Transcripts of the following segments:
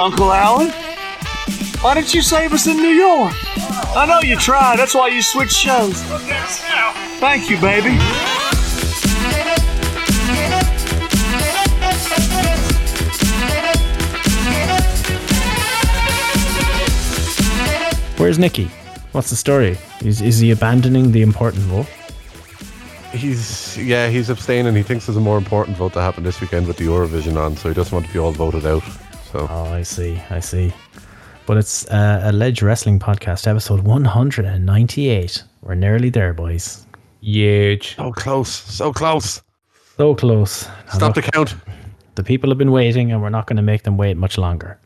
Uncle Alan? Why didn't you save us in New York? I know you tried. That's why you switched shows. Thank you, baby. Where's Nicky? What's the story? Is, is he abandoning the important role? He's yeah, he's abstaining. He thinks there's a more important vote to happen this weekend with the Eurovision on, so he doesn't want to be all voted out. So Oh, I see. I see. But it's uh, Alleged Wrestling Podcast, episode 198. We're nearly there, boys. Huge. so close, so close. So close. Now, Stop the count. the people have been waiting, and we're not going to make them wait much longer.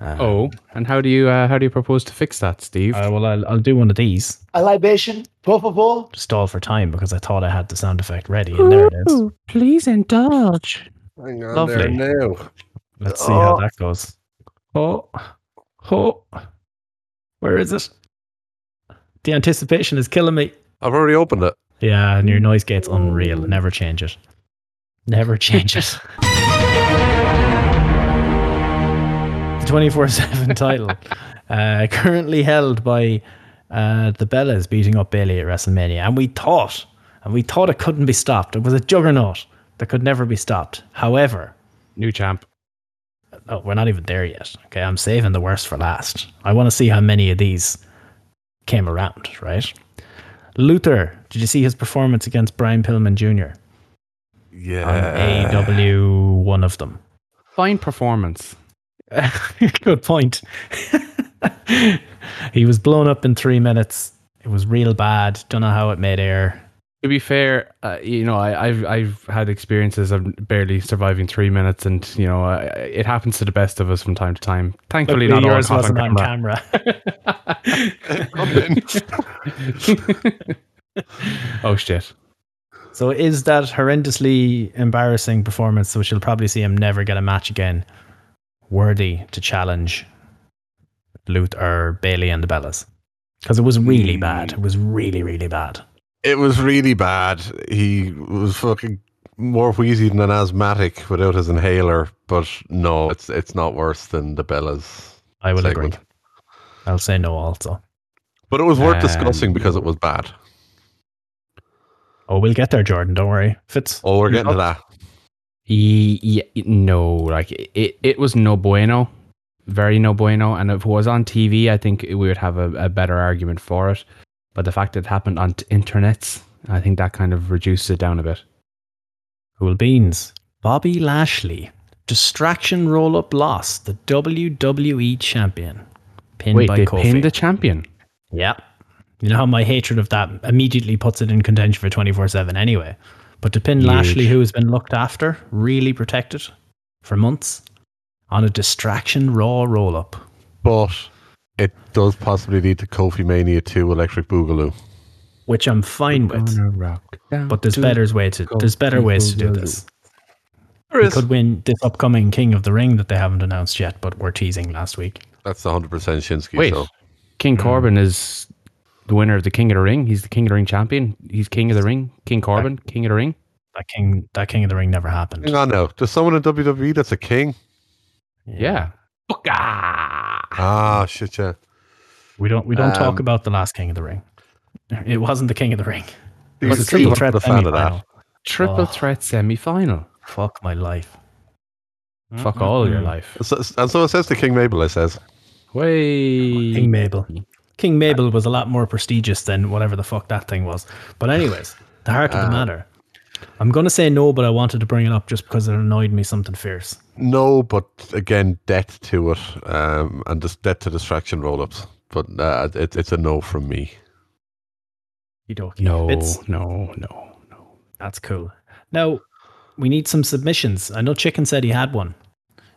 Oh, and how do you uh, how do you propose to fix that, Steve? Uh, well, I'll, I'll do one of these. A libation, por favor. Just all for time because I thought I had the sound effect ready, and there it is. please indulge. Hang on Lovely. there now. Let's see how Oh. that goes. Oh, oh, where is it? The anticipation is killing me. I've already opened it. Yeah, and your noise gate's unreal. Never change it. Never change it. the 24 7 title, uh, currently held by uh, the Bellas beating up Bayley at WrestleMania. And we thought, and we thought it couldn't be stopped. It was a juggernaut that could never be stopped. However, New champ. Oh, we're not even there yet. Okay, I'm saving the worst for last. I want to see how many of these came around, right? Luther, did you see his performance against Brian Pillman Jr. on Yeah. AEW? One of them. Fine performance. Good point. he was blown up in three minutes. It was real bad. Don't know how it made air. To be fair, uh, you know, I, I've I've had experiences of barely surviving three minutes, and you know, uh, it happens to the best of us from time to time. Thankfully, not all yours caught wasn't on camera. camera. oh shit! so is that horrendously embarrassing performance, which you'll probably see him never get a match again, worthy to challenge Luther or Bayley and the Bellas? Because it was really bad. It was really, really bad. It was really bad. He was fucking more wheezy than an asthmatic without his inhaler, but no, it's it's not worse than the Bellas. I will segment. agree. I'll say no also. But it was worth Um, discussing because it was bad. Oh, we'll get there, Jordan. Don't worry. Fitz. Oh, we're getting to that. Yeah, no, like it, it was no bueno, very no bueno. And if it was on TV, I think we would have a, a better argument for it. But the fact that it happened on t- internets, I think that kind of reduces it down a bit. Cool beans. Bobby Lashley. Distraction roll up loss. The WWE champion. Pinned Wait, by they Kofi. pinned the champion. Yeah. You know how my hatred of that immediately puts it in contention for 24 7 anyway. But to pin Huge. Lashley, who has been looked after, really protected for months, on a distraction raw roll up. But it does possibly lead to Kofi Mania 2 Electric Boogaloo. Which I'm fine with. Gonna rock down But there's better ways to there's better ways to do this. There He could win this upcoming King of the Ring that they haven't announced yet, but we're teasing last week. That's 100% Shinsuke. Wait, So. King mm. Corbin is the winner of the King of the Ring. He's the King of the Ring champion. He's King of the Ring. King Corbin, King of the Ring. That King that King of the Ring never happened. Hang on now. There's someone in WWE that's a king? Yeah. Booka! Ah, shit, yeah. We don't we don't talk Um, about the last King of the Ring. It wasn't the King of the Ring. It was a a triple threat I'm of that. semi-final. Triple Oh. threat semi final. Fuck my life. Fuck all your life. So, and so it says to King Mabel, it says. Way. King Mabel. King Mabel was a lot more prestigious than whatever the fuck that thing was. But anyways, the heart of the Uh, matter. I'm gonna say no, but I wanted to bring it up just because it annoyed me something fierce. No, but again, debt to it, um, and just debt to distraction roll-ups. But uh, it, it's a no from me. Okey-dokey. No, Bits. no, no, no. That's cool. Now, we need some submissions. I know Chicken said he had one.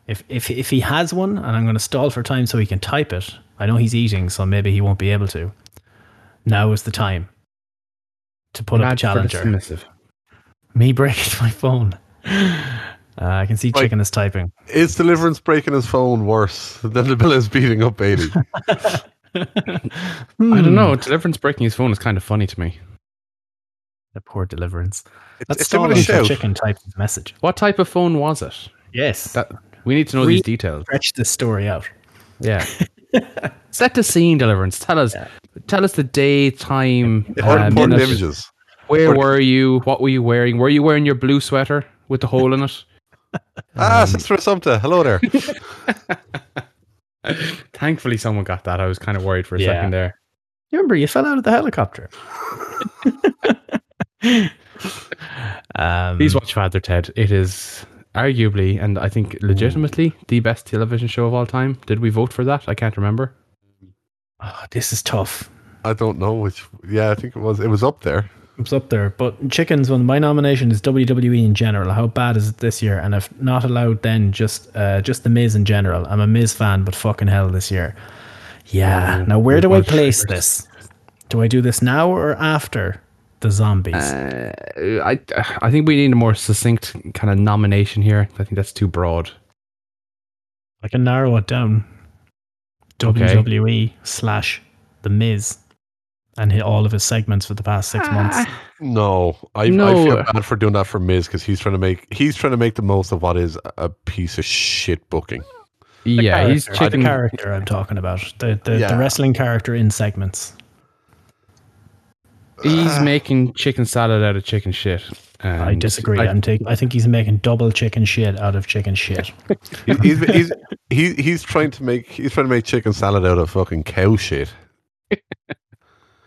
If if if he has one, and I'm going to stall for time so he can type it. I know he's eating, so maybe he won't be able to. Now is the time to put up a Mad for the challenger. Submissive. Me breaking my phone. Uh, I can see Right. Chicken is typing. Is Deliverance breaking his phone worse than the Bellas beating up Bayley? I don't know. Deliverance breaking his phone is kind of funny to me. The poor deliverance. It's, Let's it's stall doing a. Chicken types his message. What type of phone was it? Yes. That We need to know Re- these details. Stretch this story out. Yeah. Set the scene, Deliverance. Tell us. Tell us the day, time, Or uh, important minute. images. Where Or- were you? What were you wearing? Were you wearing your blue sweater with the hole in it? Ah, Sister Assumpta. Hello there. Thankfully, someone got that. I was kind of worried for a Yeah. second there. You remember you fell out of the helicopter. um, Please watch Father Ted. It is arguably, and I think legitimately, the best television show of all time. Did we vote for that? I can't remember. oh, this is tough. I don't know which. Yeah, I think it was. It was up there. It's up there, but chickens. One, my nomination is WWE in general. How bad is it this year? And if not allowed, then just uh, just the Miz in general. I'm a Miz fan, but fucking hell, this year. Yeah. Now, where do I place this? Do I do this now or after the zombies? Uh, I I think we need a more succinct kind of nomination here. I think that's too broad. I can narrow it down. Okay. WWE slash the Miz, and hit all of his segments for the past six months. Ah. No, I, I feel bad for doing that for Miz because he's trying to make he's trying to make the most of what is a piece of shit booking. yeah, he's chicken. the character I'm talking about. The the, Yeah. the wrestling character in segments. He's making chicken salad out of chicken shit. I disagree. I- I, am taking. I think he's making double chicken shit out of chicken shit. He's he's, he's he, he's trying to make he's trying to make chicken salad out of fucking cow shit.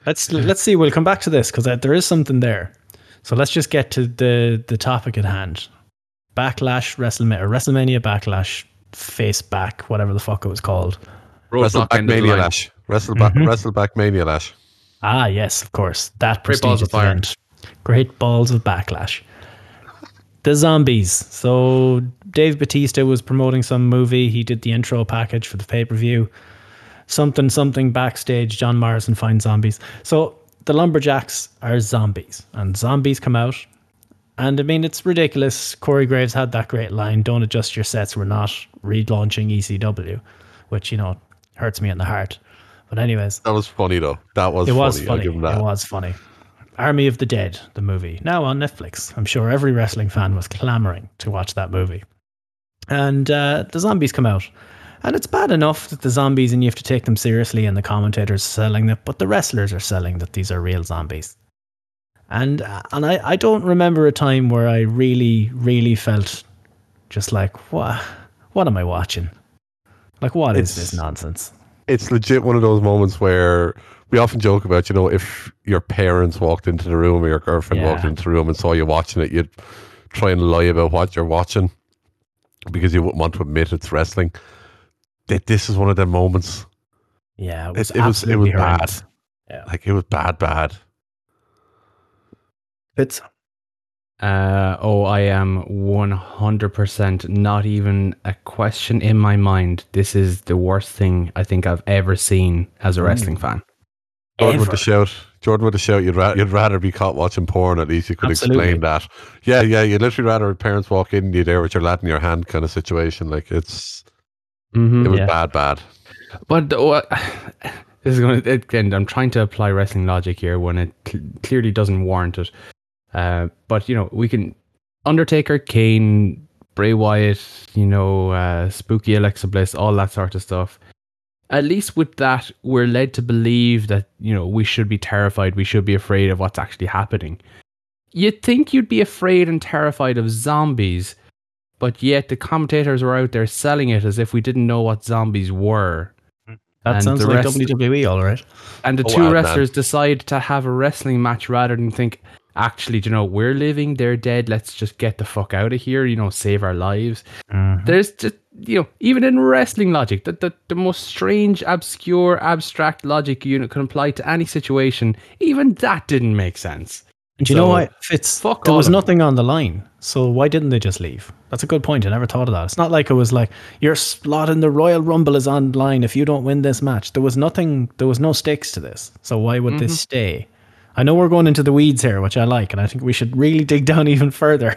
let's let's see. We'll come back to this because there is something there. So let's just get to the the topic at hand. Backlash WrestleMania, WrestleMania Backlash, face back, whatever the fuck it was called. Wrestle Roadblock back end of the mania lash. Wrestle back Mhm. wrestle back mania lash. Ah, yes, of course. That Great balls prestigious of fire. event. Great balls of backlash. The zombies. So Dave Batista was promoting some movie. He did the intro package for the pay per view. Something, something backstage. John Morrison finds zombies. So the lumberjacks are zombies, and zombies come out. And I mean, it's ridiculous. Corey Graves had that great line Don't adjust your sets. We're not relaunching ECW, which, you know, hurts me in the heart. But, anyways, That was funny though. That was it funny. was funny. him It was funny. Army of the Dead, the movie, now on Netflix. I'm sure every wrestling fan was clamoring to watch that movie. And uh, the zombies come out. And it's bad enough that the zombies and you have to take them seriously and the commentators are selling it, but the wrestlers are selling that these are real zombies. And uh, and I, I don't remember a time where I really, really felt just like, what what am I watching? Like what is It's- this nonsense? It's legit one of those moments where we often joke about, you know, if your parents walked into the room or your girlfriend walked Yeah. into the room and saw you watching it, you'd try and lie about what you're watching because you wouldn't want to admit it's wrestling. Th- This is one of them moments. Yeah, it was It, it was it absolutely was bad. Yeah. Like it was bad, bad. It's Uh, oh, I am 100% not even a question in my mind. This is the worst thing I think I've ever seen as a wrestling fan. Jordan with Ever. the shout. Jordan with the shout. You'd, ra- you'd rather be caught watching porn. At least you could Absolutely. explain that. Yeah, yeah. You'd literally rather parents walk in you there with your lad in your hand kind of situation. Like it's Mm-hmm. it was Yeah. bad, bad. But uh, this is going to again. I'm trying to apply wrestling logic here when it cl- clearly doesn't warrant it. Uh, but you know, we can Undertaker, Kane, Bray Wyatt, you know, uh, spooky Alexa Bliss, all that sort of stuff. At least with that, we're led to believe that you know we should be terrified. We should be afraid of what's actually happening. You'd think you'd be afraid and terrified of zombies, but yet the commentators were out there selling it as if we didn't know what zombies were. that And sounds the like WWE, all right. And the Oh, two wow, man. wrestlers decide to have a wrestling match rather than think, actually, do you know, we're living, they're dead, let's just get the fuck out of here, you know, save our lives. Mm-hmm. There's just, you know, even in wrestling logic, the, the, the most strange, obscure, abstract logic you can apply to any situation, even that didn't make sense. And you know what? Fitz, fuck there was nothing on the line. So why didn't they just leave? That's a good point. I never thought of that. It's not like it was like your slot in the Royal Rumble is on line if you don't win this match. There was nothing. There was no stakes to this. So why would Mm-hmm. this stay? I know we're going into the weeds here, which I like, and I think we should really dig down even further.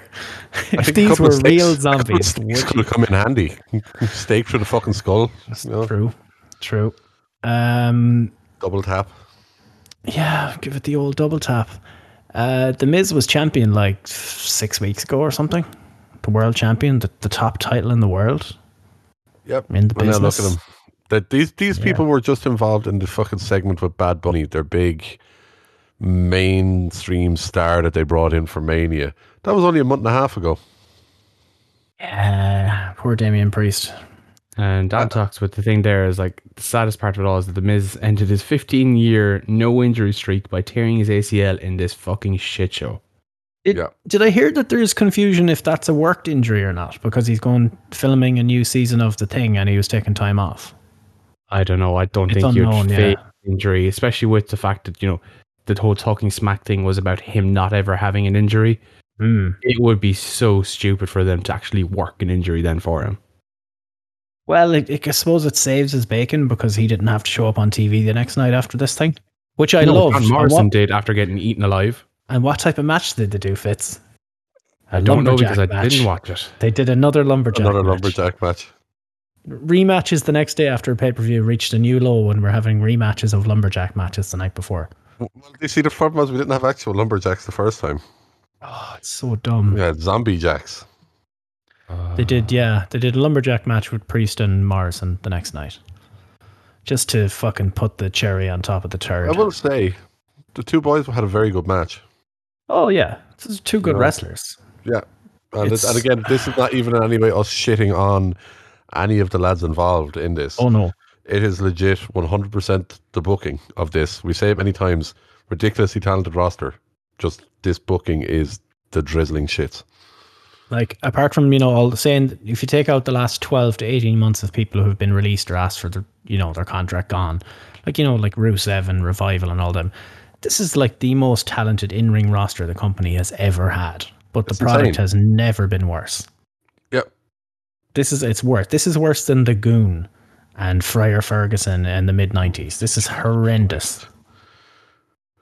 If these were stakes- real a couple of zombies, stakes could have come in handy. Stake through the fucking skull. You know, true, true. Um, double tap. Yeah, give it the old double tap. Uh, the Miz was champion like six weeks ago or something. The world champion, the, the top title in the world. Yep. in the And now look business. at them. That these these Yeah. people were just involved in the fucking segment with Bad Bunny, their big mainstream star that they brought in for Mania. That was only a month and a half ago. Yeah, poor Damien Priest. And Dan talks with the thing there is like the saddest part of it all is that the Miz ended his 15 year no injury streak by tearing his ACL in this fucking shit show. Did, Yeah. did I hear that there's confusion if that's a worked injury or not? Because he's going filming a new season of the thing and he was taking time off. I don't know. I don't It's think unknown, you'd yeah. fake injury, especially with the fact that you know the whole talking smack thing was about him not ever having an injury. Hmm. It would be so stupid for them to actually work an injury then for him. Well, it, it, I suppose it saves his bacon because he didn't have to show up on TV the next night after this thing, which I No, love. John And Morrison what, did after getting eaten alive. and what type of match did they do, Fitz? A I don't know lumberjack because I match. didn't watch it. They did another lumberjack. Another match. lumberjack match. Rematches the next day after pay per view reached a new low when we're having rematches of lumberjack matches the night before. Well, you see, the problem was we didn't have actual lumberjacks the first time. Oh, it's so dumb. We had zombie jacks. They did, uh, yeah. They did a lumberjack match with Priest and Morrison the next night. Just to fucking put the cherry on top of the turd. I will say, the two boys had a very good match. Oh, yeah. This is two good Yeah. wrestlers. Yeah. And, it- and again, this is not even in any way us shitting on any of the lads involved in this. Oh, no. It is legit 100% the booking of this. We say it many times. Ridiculously talented roster. Just this booking is the drizzling shits. Like, apart from, you know, all the saying, if you take out the last 12 to 18 months of people who have been released or asked for their, you know, their contract gone, like, you know, like Rusev and Revival and all them, this is like the most talented in ring roster the company has ever had. But the product insane. has never been worse. Yep. This is, it's worse. This is worse than The Goon and Friar Ferguson in the mid 90s. This is horrendous.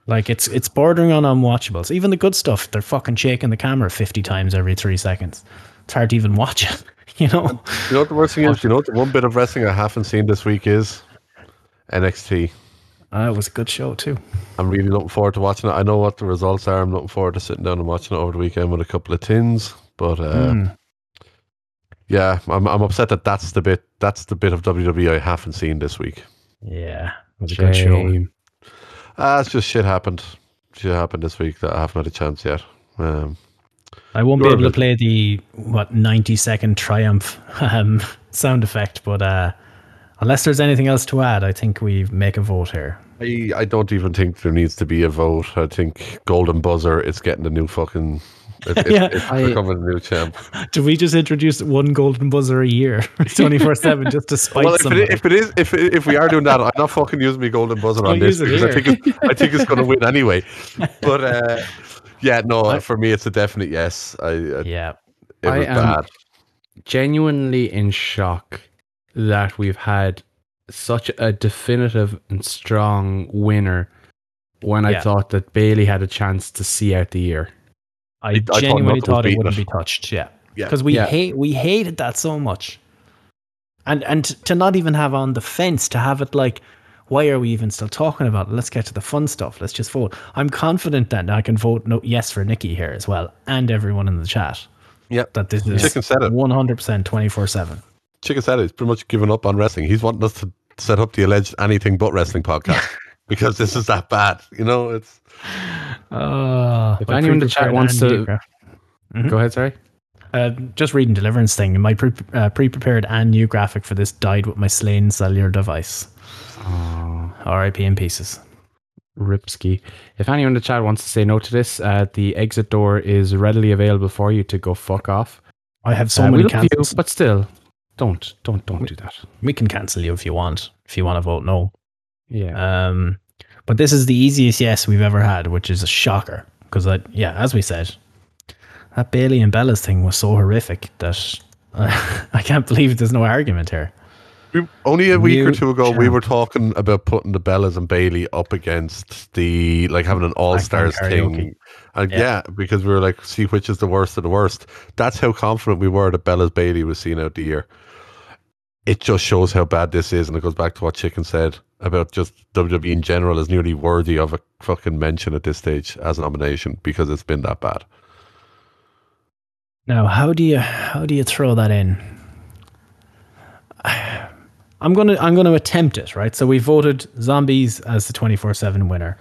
Like it's it's bordering on unwatchables. Even the good stuff, they're fucking shaking the camera fifty times every three seconds. It's hard to even watch it. You know, You know what the worst thing is? You know what the one bit of wrestling I haven't seen this week is? NXT. uh, it was a good show too. I'm really looking forward to watching it. I know what the results are. I'm looking forward to sitting down and watching it over the weekend with a couple of tins. But uh, Mm. yeah, I'm I'm upset that that's the bit that's the bit of WWE I haven't seen this week. Yeah, it was a good show. Ah, it's just shit happened. Shit happened this week that I haven't had a chance yet. Um, I won't be able to play the what ninety second triumph um, sound effect, but uh, unless there's anything else to add, I think we make a vote here. I I don't even think there needs to be a vote. I think Golden Buzzer is getting the new fucking. It, it's, Yeah. it's I- becoming a new champ. Do we just introduce one golden buzzer a year, twenty four seven, just to spite Well, if somebody? it, if it is, if if we are doing that, I'm not fucking using my golden buzzer on Don't this because I think it's, I think it's going to win anyway. But uh, yeah, no, I- for me, it's a definite yes. I, I yeah, it I am- bad. Genuinely in shock that we've had such a definitive and strong winner when I thought that Bayley had a chance to see out the year. I, I genuinely nothing was thought it wouldn't it. be touched. Yeah, Yeah. because we Yeah. hate we hated that so much, and and to not even have on the fence to have it like, why are we even still talking about it? Let's get to the fun stuff. Let's just vote. I'm confident that I can vote no yes for Nikki here as well, and everyone in the chat Yeah, that this is Chicken said it. 100 percent 24 seven. Chicken said it. He's pretty much given up on wrestling. He's wanting us to set up the alleged anything but wrestling podcast because this is that bad. You know, it's Uh, If anyone in the chat wants to- Mhm. Go ahead, sorry. Uh, just reading Deliverance thing. My pre- uh, pre-prepared and new graphic for this died with my slain cellular device. Oh, R.I.P. in pieces. Ripski. If anyone in the chat wants to say no to this, uh, the exit door is readily available for you to go fuck off. I have so Uh, many we cancels. but still, don't, don't, don't do that. We can cancel you if you want. If you want to vote no. Yeah. Um, but this is the easiest yes we've ever had, which is a shocker. Because, yeah, as we said, that Bayley and Bella's thing was so horrific that I can't believe there's no argument here. we, only a week or two ago we were talking about putting the Bellas and Bayley up against the like having an all stars thing. And Yeah. yeah. because we were like, see which is the worst of the worst. That's how confident we were that Bella's Bayley was seen out the year. It just shows how bad this is, and it goes back to what Chicken said about just WWE in general is nearly worthy of a fucking mention at this stage as a nomination because it's been that bad. Now, how do you how do you throw that in? I'm gonna I'm gonna attempt it, right? So we voted zombies as the 24/7 winner.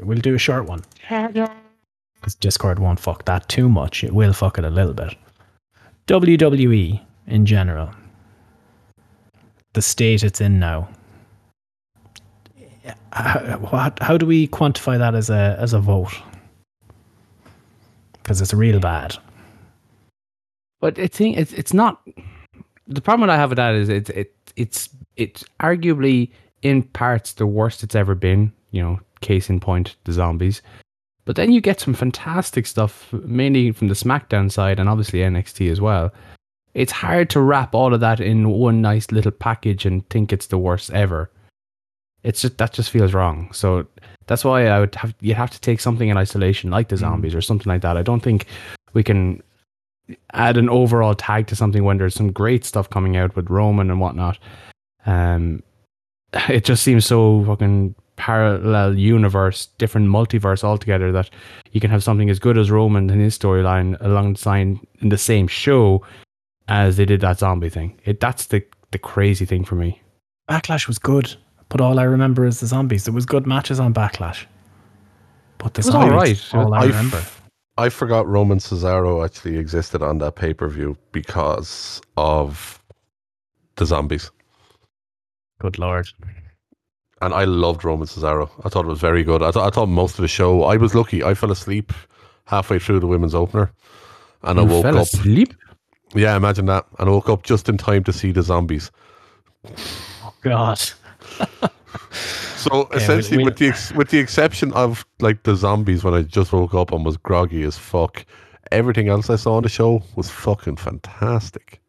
We'll do a short one. Because Discord won't fuck that too much. It will fuck it a little bit. WWE in general. The state it's in now. Uh, how, what, how do we quantify that as a as a vote? Because it's real bad. But I think it's it's not. The problem that I have with that is it's it it's it's arguably in parts the worst it's ever been. You know, case in point, the zombies. But then you get some fantastic stuff, mainly from the SmackDown side and obviously NXT as well. It's hard to wrap all of that in one nice little package and think it's the worst ever. It's just that just feels wrong. So that's why I would have you'd have to take something in isolation, like the zombies or something like that. I don't think we can add an overall tag to something when there's some great stuff coming out with Roman and whatnot. Um, it just seems so fucking parallel universe, different multiverse altogether that you can have something as good as Roman and his storyline alongside in the same show as they did that zombie thing. It that's the the crazy thing for me. Backlash was good, but all I remember is the zombies. There was good matches on Backlash. But the It was all zombies, right. all I I f- remember. I forgot Roman Cesaro actually existed on that pay per view because of the zombies. Good lord. And I loved Roman Cesaro. I thought it was very good. I thought I thought most of the show. I was lucky. I fell asleep halfway through the women's opener, and I woke fell up. asleep. Yeah, imagine that. And I woke up just in time to see the zombies. Oh, God. So we- essentially, we- with the ex- with the exception of like the zombies, when I just woke up and was groggy as fuck, everything else I saw on the show was fucking fantastic.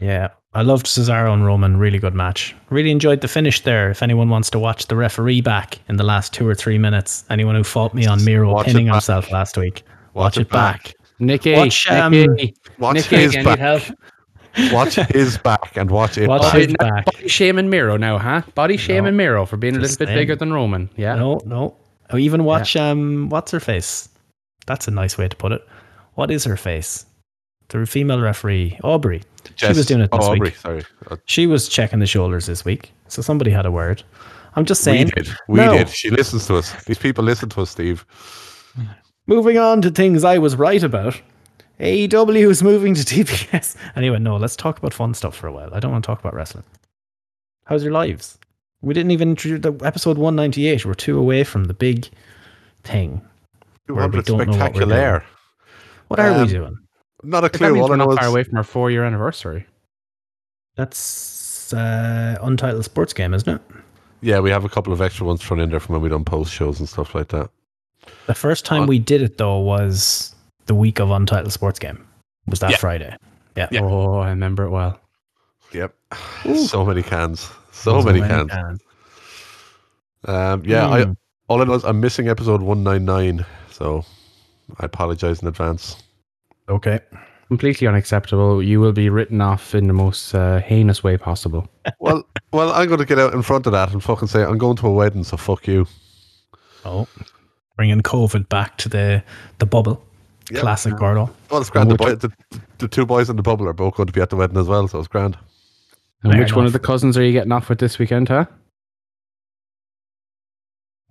Yeah. I loved Cesaro and Roman. Really good match. Really enjoyed the finish there. If anyone wants to watch the referee back in the last two or three minutes, anyone who fought me on Miro Watch pinning himself last week, watch, it back. Nikki, Watch, um, Nikki, Watch Nikki, his I need back. help. Watch his back and watch it. Watch back. his back. Body shame and Miro now, huh? Body shame and Miro for being a little bit saying. bigger than Roman. Yeah. No, no. Oh, even watch um what's her face? That's a nice way to put it. What is her face? The female referee, Aubrey. she was doing it this oh, Aubrey, week. sorry. She was checking the shoulders this week. So somebody had a word. I'm just saying. we did. We No. did. She listens to us. These people listen to us, Steve. Moving on to things I was right about. AEW is moving to TBS. Anyway, no, let's talk about fun stuff for a while. I don't want to talk about wrestling. How's your lives? We didn't even introduce the episode 198. We're two away from the big thing. We 200 don't know what we're spectacular. What are Um, we doing? Not a clue. All we're I not far away from our four year anniversary. That's uh, Untitled Sports Game, isn't it? yeah, we have a couple of extra ones thrown in there from when we done post shows and stuff like that. The first time Uh, we did it, though, was the week of Untitled Sports Game. Was that Yeah. Friday? Yeah. Yeah. Oh, I remember it well. Yep. So many cans. So, So many, cans. cans. Um, yeah, I Mm. all I know is I'm missing episode 199, so I apologize in advance. Okay. Completely unacceptable. You will be written off in the most uh, heinous way possible. well, well, I'm going to get out in front of that and fucking say I'm going to a wedding, so fuck you. Oh, bringing COVID back to the the bubble. Yep. Classic Gordo. Well, it's grand. The, boy, the, the two boys in the bubble are both going to be at the wedding as well, so it's grand. And Fair which one of the cousins are you getting off with this weekend, huh?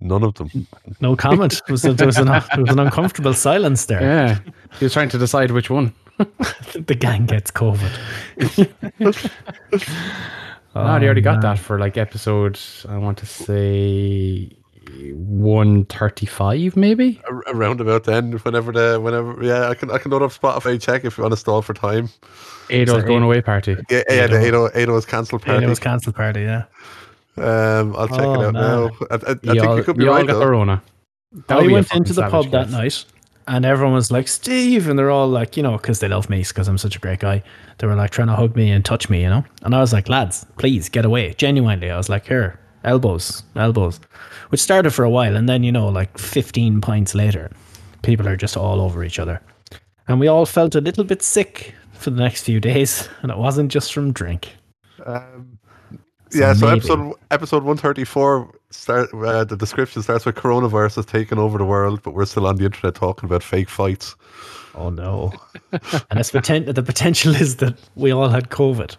None of them. No comment. Was there, there was an there was an uncomfortable silence there. Yeah. He was trying to decide which one. the gang gets COVID. Ah, oh, they already got oh, that for like episode, I want to say 135, maybe? Around about then, whenever the whenever yeah, I can I can load up Spotify check if you want to stall for time. Ado's So going away party. Yeah, yeah, the 80 80 is cancelled party. it was cancelled party. Yeah. Um, I'll check Oh, it out no. now. I, I, I You think all, you could be you all right got though. That I would be a went into the savage pub that night, and everyone was like, "Steve," and they're all like, you know, because they love me because I'm such a great guy. They were like trying to hug me and touch me, you know. And I was like, "Lads, please get away." Genuinely, I was like, "Here, elbows, elbows," which started for a while, and then you know, like 15 pints later, people are just all over each other, and we all felt a little bit sick for the next few days, and it wasn't just from drink. Um, yeah, so maybe. episode episode one thirty four start. Uh, the description starts with coronavirus has taken over the world, but we're still on the internet talking about fake fights. Oh no! and it's poten- the potential is that we all had COVID.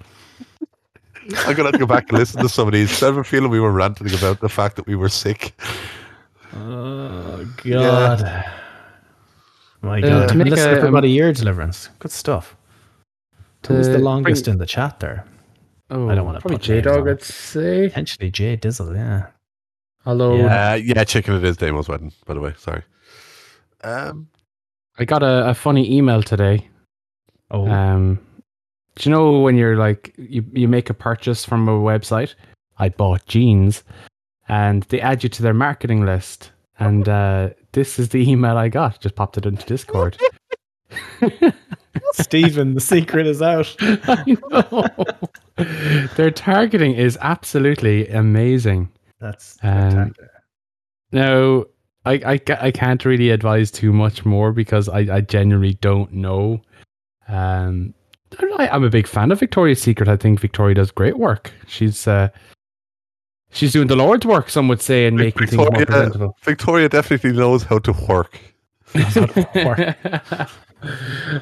I'm gonna have to go back and listen to some of these. I have a feeling we were ranting about the fact that we were sick. Oh God. My Uh, God. to Uh, make Listen a- for um, about a year deliverance. Good stuff. Who's the longest bring- in the chat there? Oh, I don't wanna probably put J names Dog. on it. I'd say. Potentially Jay Dizzle, yeah. Hello. Yeah. Uh, yeah, chicken it is Damo's wedding, by the way. Sorry. Um, I got a, a funny email today. Oh, Um, do you know when you're like you you make a purchase from a website? I bought jeans, and they add you to their marketing list. And uh, this is the email I got. Just popped it into Discord. Stephen, the secret is out. I know. Their targeting is absolutely amazing. That's Um. Now, I, I, I can't really advise too much more because I, I genuinely don't know. Um, I don't know, I, I'm a big fan of Victoria's Secret. I think Victoria does great work. She's uh, she's doing the Lord's work, some would say, and making things more presentable. Victoria definitely knows how to work.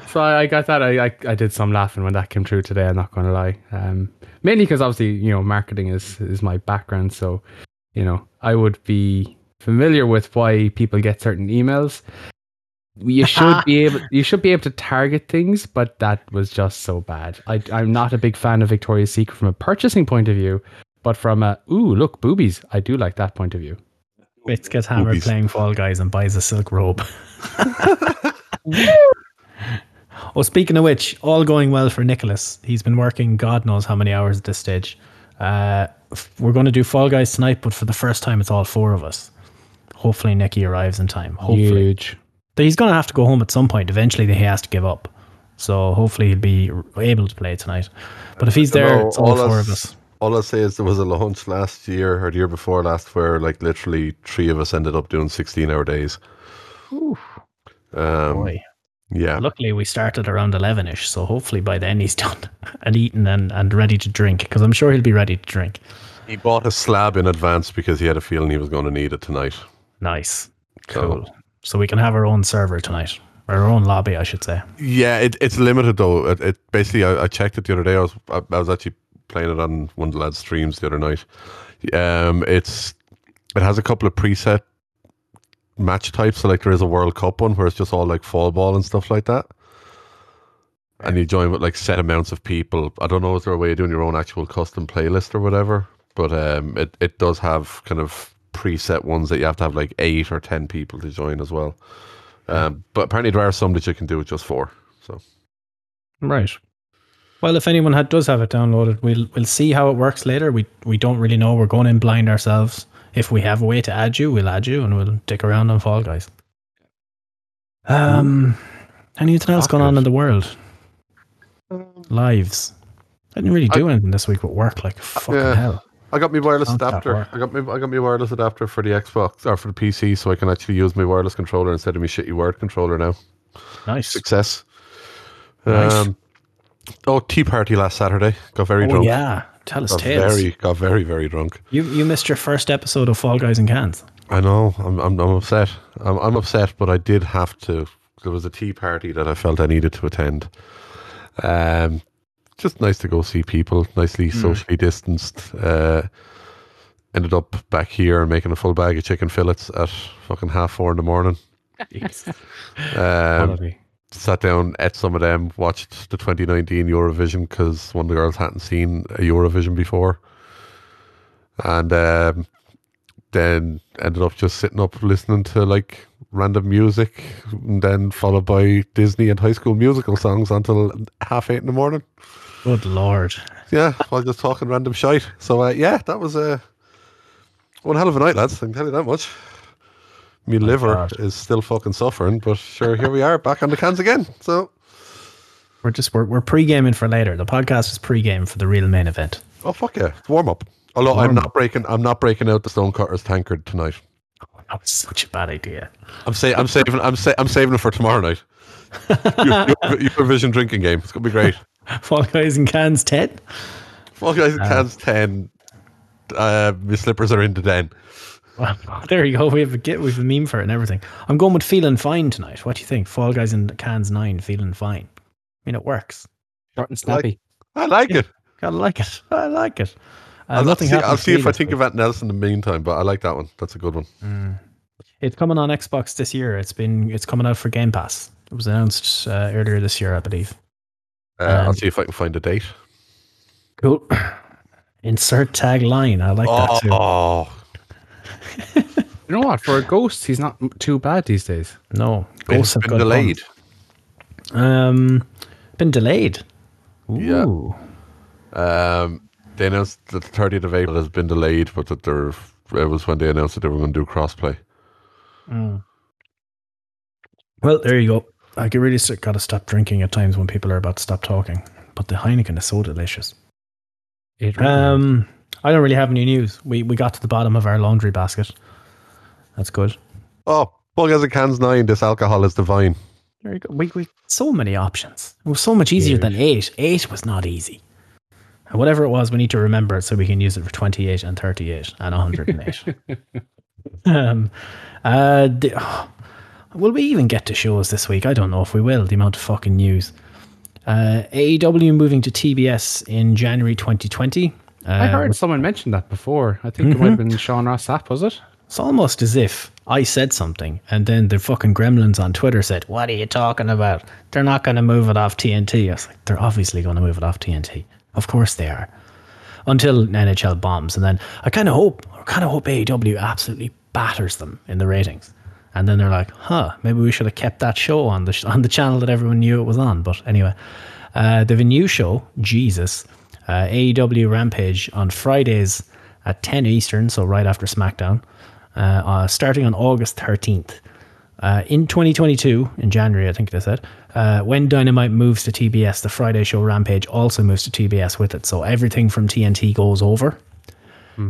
so I, I got that. I, I I did some laughing when that came through today. I'm not going to lie. Um, mainly because obviously you know marketing is is my background, so you know I would be familiar with why people get certain emails. You should be able you should be able to target things, but that was just so bad. I I'm not a big fan of Victoria's Secret from a purchasing point of view, but from a ooh look boobies, I do like that point of view. Bits gets hammered Boobies. playing Fall Guys and buys a silk robe. oh, speaking of which, all going well for Nicholas. He's been working God knows how many hours at this stage. Uh, we're going to do Fall Guys tonight, but for the first time, it's all four of us. Hopefully, Nicky arrives in time. Hopefully, Huge. But he's going to have to go home at some point. Eventually, he has to give up. So hopefully, he'll be able to play tonight. But if he's there, No, it's all four us- of us. All I say is there was a launch last year or the year before last where like literally three of us ended up doing 16 hour days. Um, Boy. yeah. Luckily, we started around 11 ish, so hopefully by then he's done and eaten and, and ready to drink because I'm sure he'll be ready to drink. He bought a slab in advance because he had a feeling he was going to need it tonight. Nice. So- Cool. So we can have our own server tonight, or our own lobby, I should say. Yeah, it, it's limited though. It, it basically I, I checked it the other day. I was I, I was actually playing it on one of the lads' streams the other night. Um, it's it has a couple of preset match types. So like there is a World Cup one where it's just all like fall ball and stuff like that. And you join with like set amounts of people. I don't know is there a way of doing your own actual custom playlist or whatever, but um, it it does have kind of preset ones that you have to have like eight or ten people to join as well. Um, but apparently there are some that you can do with just four. So. Right. Well, if anyone had, does have it downloaded, we'll we'll see how it works later. We we don't really know. We're going in blind ourselves. If we have a way to add you, we'll add you, and we'll dick around on Fall Guys. Um, anything else going on in the world? Lives. I didn't really do anything this week but work. Like fucking Yeah. hell. I got my wireless adapter. I got my I got my wireless adapter for the Xbox or for the PC, so I can actually use my wireless controller instead of my shitty word controller now. Nice. Success. Nice. Um, oh, tea party last Saturday. Got very Oh drunk. yeah. Tell us Got tales. very got very very drunk. You you missed your first episode of Fall Guys in Cans. I know. I'm I'm, I'm upset. I'm, I'm upset, but I did have to. There was a tea party that I felt I needed to attend. Um, just nice to go see people, nicely socially distanced. Uh, ended up back here and making a full bag of chicken fillets at fucking half four in the morning. Um, sat down, ate some of them, watched the 2019 Eurovision because one of the girls hadn't seen a Eurovision before, and um, then ended up just sitting up listening to like random music, and then followed by Disney and High School Musical songs until half eight in the morning. Good lord. Yeah, while just talking random shite. So uh, yeah, that was a one hell of a night, lads. I can tell you that much. My liver God. is still fucking suffering, but sure, here we are, back on the cans again. So, We're just we're, we're pre-gaming for later. The podcast is pre-game for the real main event. oh fuck yeah, it's warm up. Although I'm not breaking, I'm not breaking out the Stonecutters tankard tonight. That was such a bad idea. I'm sa- I'm saving, I'm sa- I'm saving it for tomorrow night. Your, your, Eurovision drinking game. It's gonna be great. Fall Guys in Cans 10? Fall guys in cans ten. Uh, my slippers are in the den. Well, there you go. We have a get we have a meme for it and everything. I'm going with feeling fine tonight. What do you think? Fall Guys in Cans 9, feeling fine. I mean it works. Short and snappy. I like it. Gotta like it. I like it. Uh, I'll, nothing see, I'll see if I think of anything else in the meantime, but I like that one. That's a good one. It's coming on Xbox this year. It's been it's coming out for Game Pass. It was announced uh, earlier this year, I believe. Uh, I'll Um, see if I can find a date. Cool. Insert tagline. I like that too. Oh, You know what? For a ghost, he's not too bad these days. No, been, ghosts have been got delayed. puns. Um, been delayed. Yeah. Um, they announced that the 30th of April has been delayed, but that there it was when they announced that they were going to do crossplay. Mm. Well, there you go. I get really got to stop drinking at times when people are about to stop talking. But the Heineken is so delicious. It really is. Um, I don't really have any news. We we got to the bottom of our laundry basket. That's good. Oh, Bug as a cans nine. This alcohol is divine. There you go. We we so many options. It was so much easier than eight. Eight was not easy. And whatever it was, we need to remember it so we can use it for twenty-eight and thirty-eight and one hundred and eight. um, uh, the, oh, will we even get to shows this week? I don't know if we will. The amount of fucking news. Uh, AEW moving to TBS in January 2020. Uh, I heard someone mention that before. I think it might have been Sean Ross Sapp, was it? It's almost as if I said something and then the fucking gremlins on Twitter said, What are you talking about? They're not going to move it off TNT. I was like, They're obviously going to move it off TNT. Of course they are. Until NHL bombs. And then I kind of hope, I kind of hope AEW absolutely batters them in the ratings. And then they're like, huh, maybe we should have kept that show on the, sh- on the channel that everyone knew it was on. But anyway, uh, they have a new show, Jesus, uh, AEW Rampage on Fridays at 10 Eastern, so right after SmackDown, uh, uh, starting on August 13th. Uh, in 2022, in January, I think they said, uh, when Dynamite moves to TBS, the Friday show Rampage also moves to TBS with it. So everything from TNT goes over.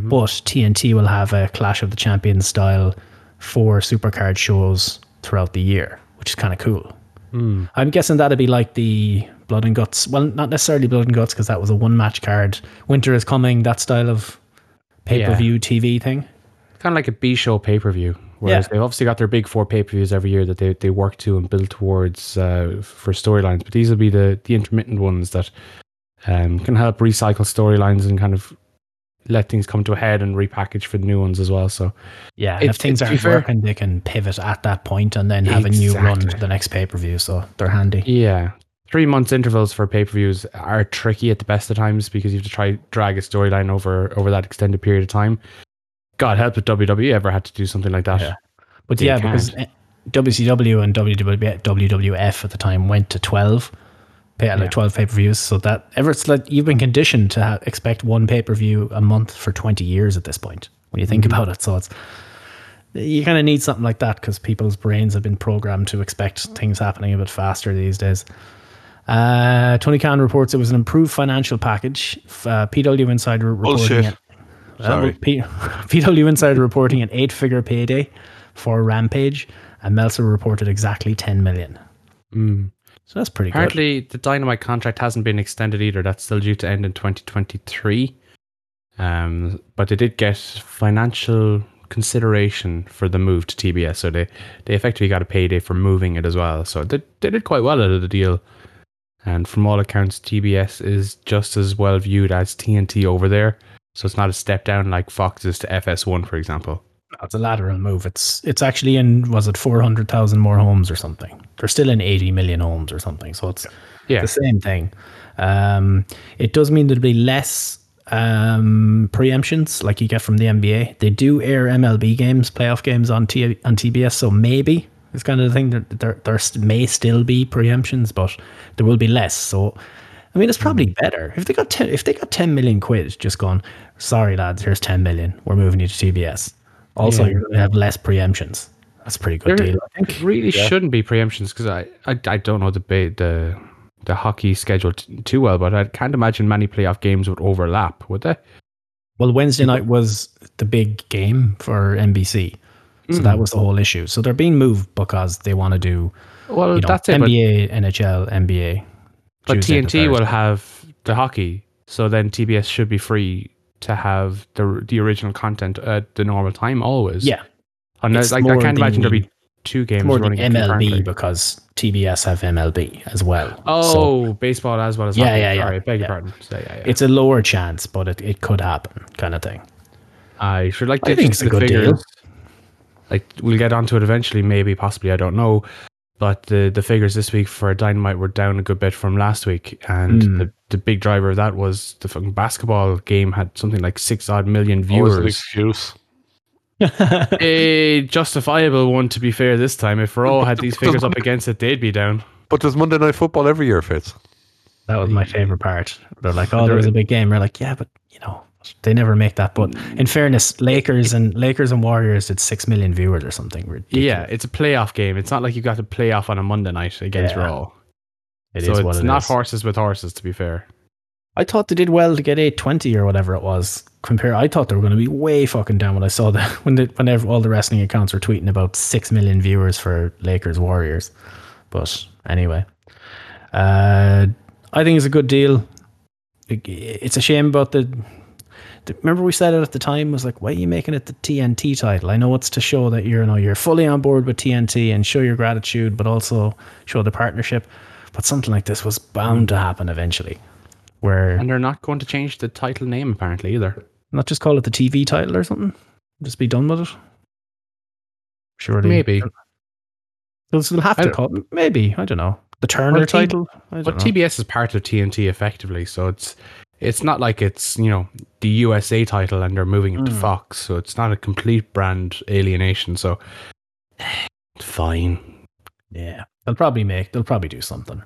But TNT will have a Clash of the Champions style four supercard shows throughout the year, which is kind of cool. I'm guessing that'd be like the Blood and Guts. Well, not necessarily Blood and Guts because that was a one match card. Winter is coming, that style of pay per view TV thing. Kind of like a B show pay per view. Whereas Yeah. they've obviously got their big four pay per views every year that they, they work to and build towards uh, for storylines. But these will be the, the intermittent ones that um, can help recycle storylines and kind of let things come to a head and repackage for the new ones as well. So Yeah, and if things aren't working, they can pivot at that point and then have a new run Exactly. to the next pay per view. So they're handy. Yeah. Three months intervals for pay per views are tricky at the best of times because you have to try drag a storyline over over that extended period of time. God help if WWE ever had to do something like that. Yeah. But They yeah, because can't. eh, WCW and WWF, WWF at the time went to 12, pay, like Yeah. 12 pay per views. So that ever it's like you've been conditioned to ha- expect one pay per view a month for 20 years at this point when you think Mm-hmm. about it. So it's you kind of need something like that because people's brains have been programmed to expect things happening a bit faster these days. Uh, Tony Khan reports it was an improved financial package. Uh, PW Insider reporting it. Sorry. Uh, P- PW Insider reporting an eight-figure payday for Rampage, and Meltzer reported exactly 10 million. Mm. So that's pretty good. Apparently, the Dynamite contract hasn't been extended either. That's still due to end in 2023. Um, but they did get financial consideration for the move to TBS, so they they effectively got a payday for moving it as well. So they they did quite well out of the deal. And from all accounts, TBS is just as well viewed as TNT over there. So it's not a step down like Fox is to FS1, for example. It's a lateral move. It's it's actually in was it 400,000 more homes or something. They're still in 80 million homes or something. So it's Yeah. the same thing. Um, it does mean there'll be less um, preemptions like you get from the NBA. They do air MLB games, playoff games on T- on TBS, so maybe it's kind of the thing that there there may still be preemptions, but there will be less. So. I mean, it's probably better if they got ten, if they got ten million quid, just gone. Sorry, lads, here's ten million. We're moving you to TBS. Also, Yeah. you're going to have less preemptions. That's a pretty good There, deal, I think. there really shouldn't be preemptions because I, I I don't know the the the hockey schedule t- too well, but I can't imagine many playoff games would overlap, would they? Well, Wednesday night was the big game for NBC, so that hmm. was the whole issue. So they're being moved because they want to do Well, you know, that's it. NBA, NHL, NBA. but Tuesday TNT will have the hockey, so then TBS should be free to have the the original content at the normal time always. Yeah, unless like I can't imagine there'll be two games More the running MLB because TBS have MLB as well. So Oh, baseball as well as Yeah, yeah, yeah. Sorry, beg your Yeah. pardon. So, yeah, yeah. it's a lower chance, but it, it could happen, kind of thing. I should like I to think it's a the good deal. figures. Like we'll get onto it eventually, maybe, possibly, I don't know. But the the figures this week for Dynamite were down a good bit from last week, and Hmm. the, the big driver of that was the fucking basketball game had something like six odd million Always an viewers. excuse. a justifiable one, to be fair. This time, if Raw had these figures up against it, they'd be down. But there's Monday Night Football every year, Fitz. That was my favorite part. They're like, oh, there was a big game. We're like, yeah, but you know, they never make that. But in fairness, Lakers and Lakers and Warriors did six million viewers or something. Ridiculous. Yeah, it's a playoff game. It's not like you got to play off on a Monday night against Yeah. Raw. it so is it's what it not is. horses with horses, to be fair. I thought they did well to get eight twenty or whatever it was. Compare, I thought they were going to be way fucking down when I saw that when they, whenever all the wrestling accounts were tweeting about six million viewers for Lakers Warriors. But anyway, uh, I think it's a good deal. It- It's a shame about the. Remember we said it at the time was like, why are you making it the TNT title? I know it's to show that you're, you know, you're fully on board with TNT and show your gratitude, but also show the partnership. But something like this was bound to happen eventually, where And they're not going to change the title name, apparently, either. not just call it the TV title or something. Just be done with it. Surely, Maybe. they'll, have to call. Maybe I don't know the Turner Well, T- title. Don't But know. TBS is part of TNT effectively, so it's it's not like it's you know the USA title and they're moving it to Mm. Fox, so it's not a complete brand alienation. So fine, yeah, they'll probably make. They'll probably do something.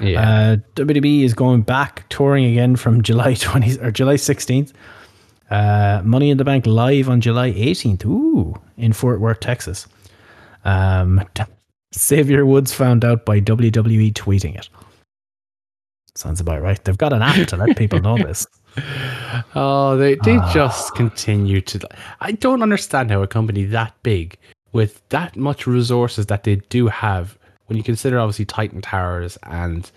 yeah. Uh, WWE is going back touring again from July 20th or July 16th. Uh, Money in the Bank live on July 18th. Ooh, in Fort Worth, Texas. Um, Xavier Woods found out by WWE tweeting it. Sounds about right. They've got an app to let people know this. oh, they they Ah. just continue to. I don't understand how a company that big with that much resources that they do have, when you consider obviously Titan Towers and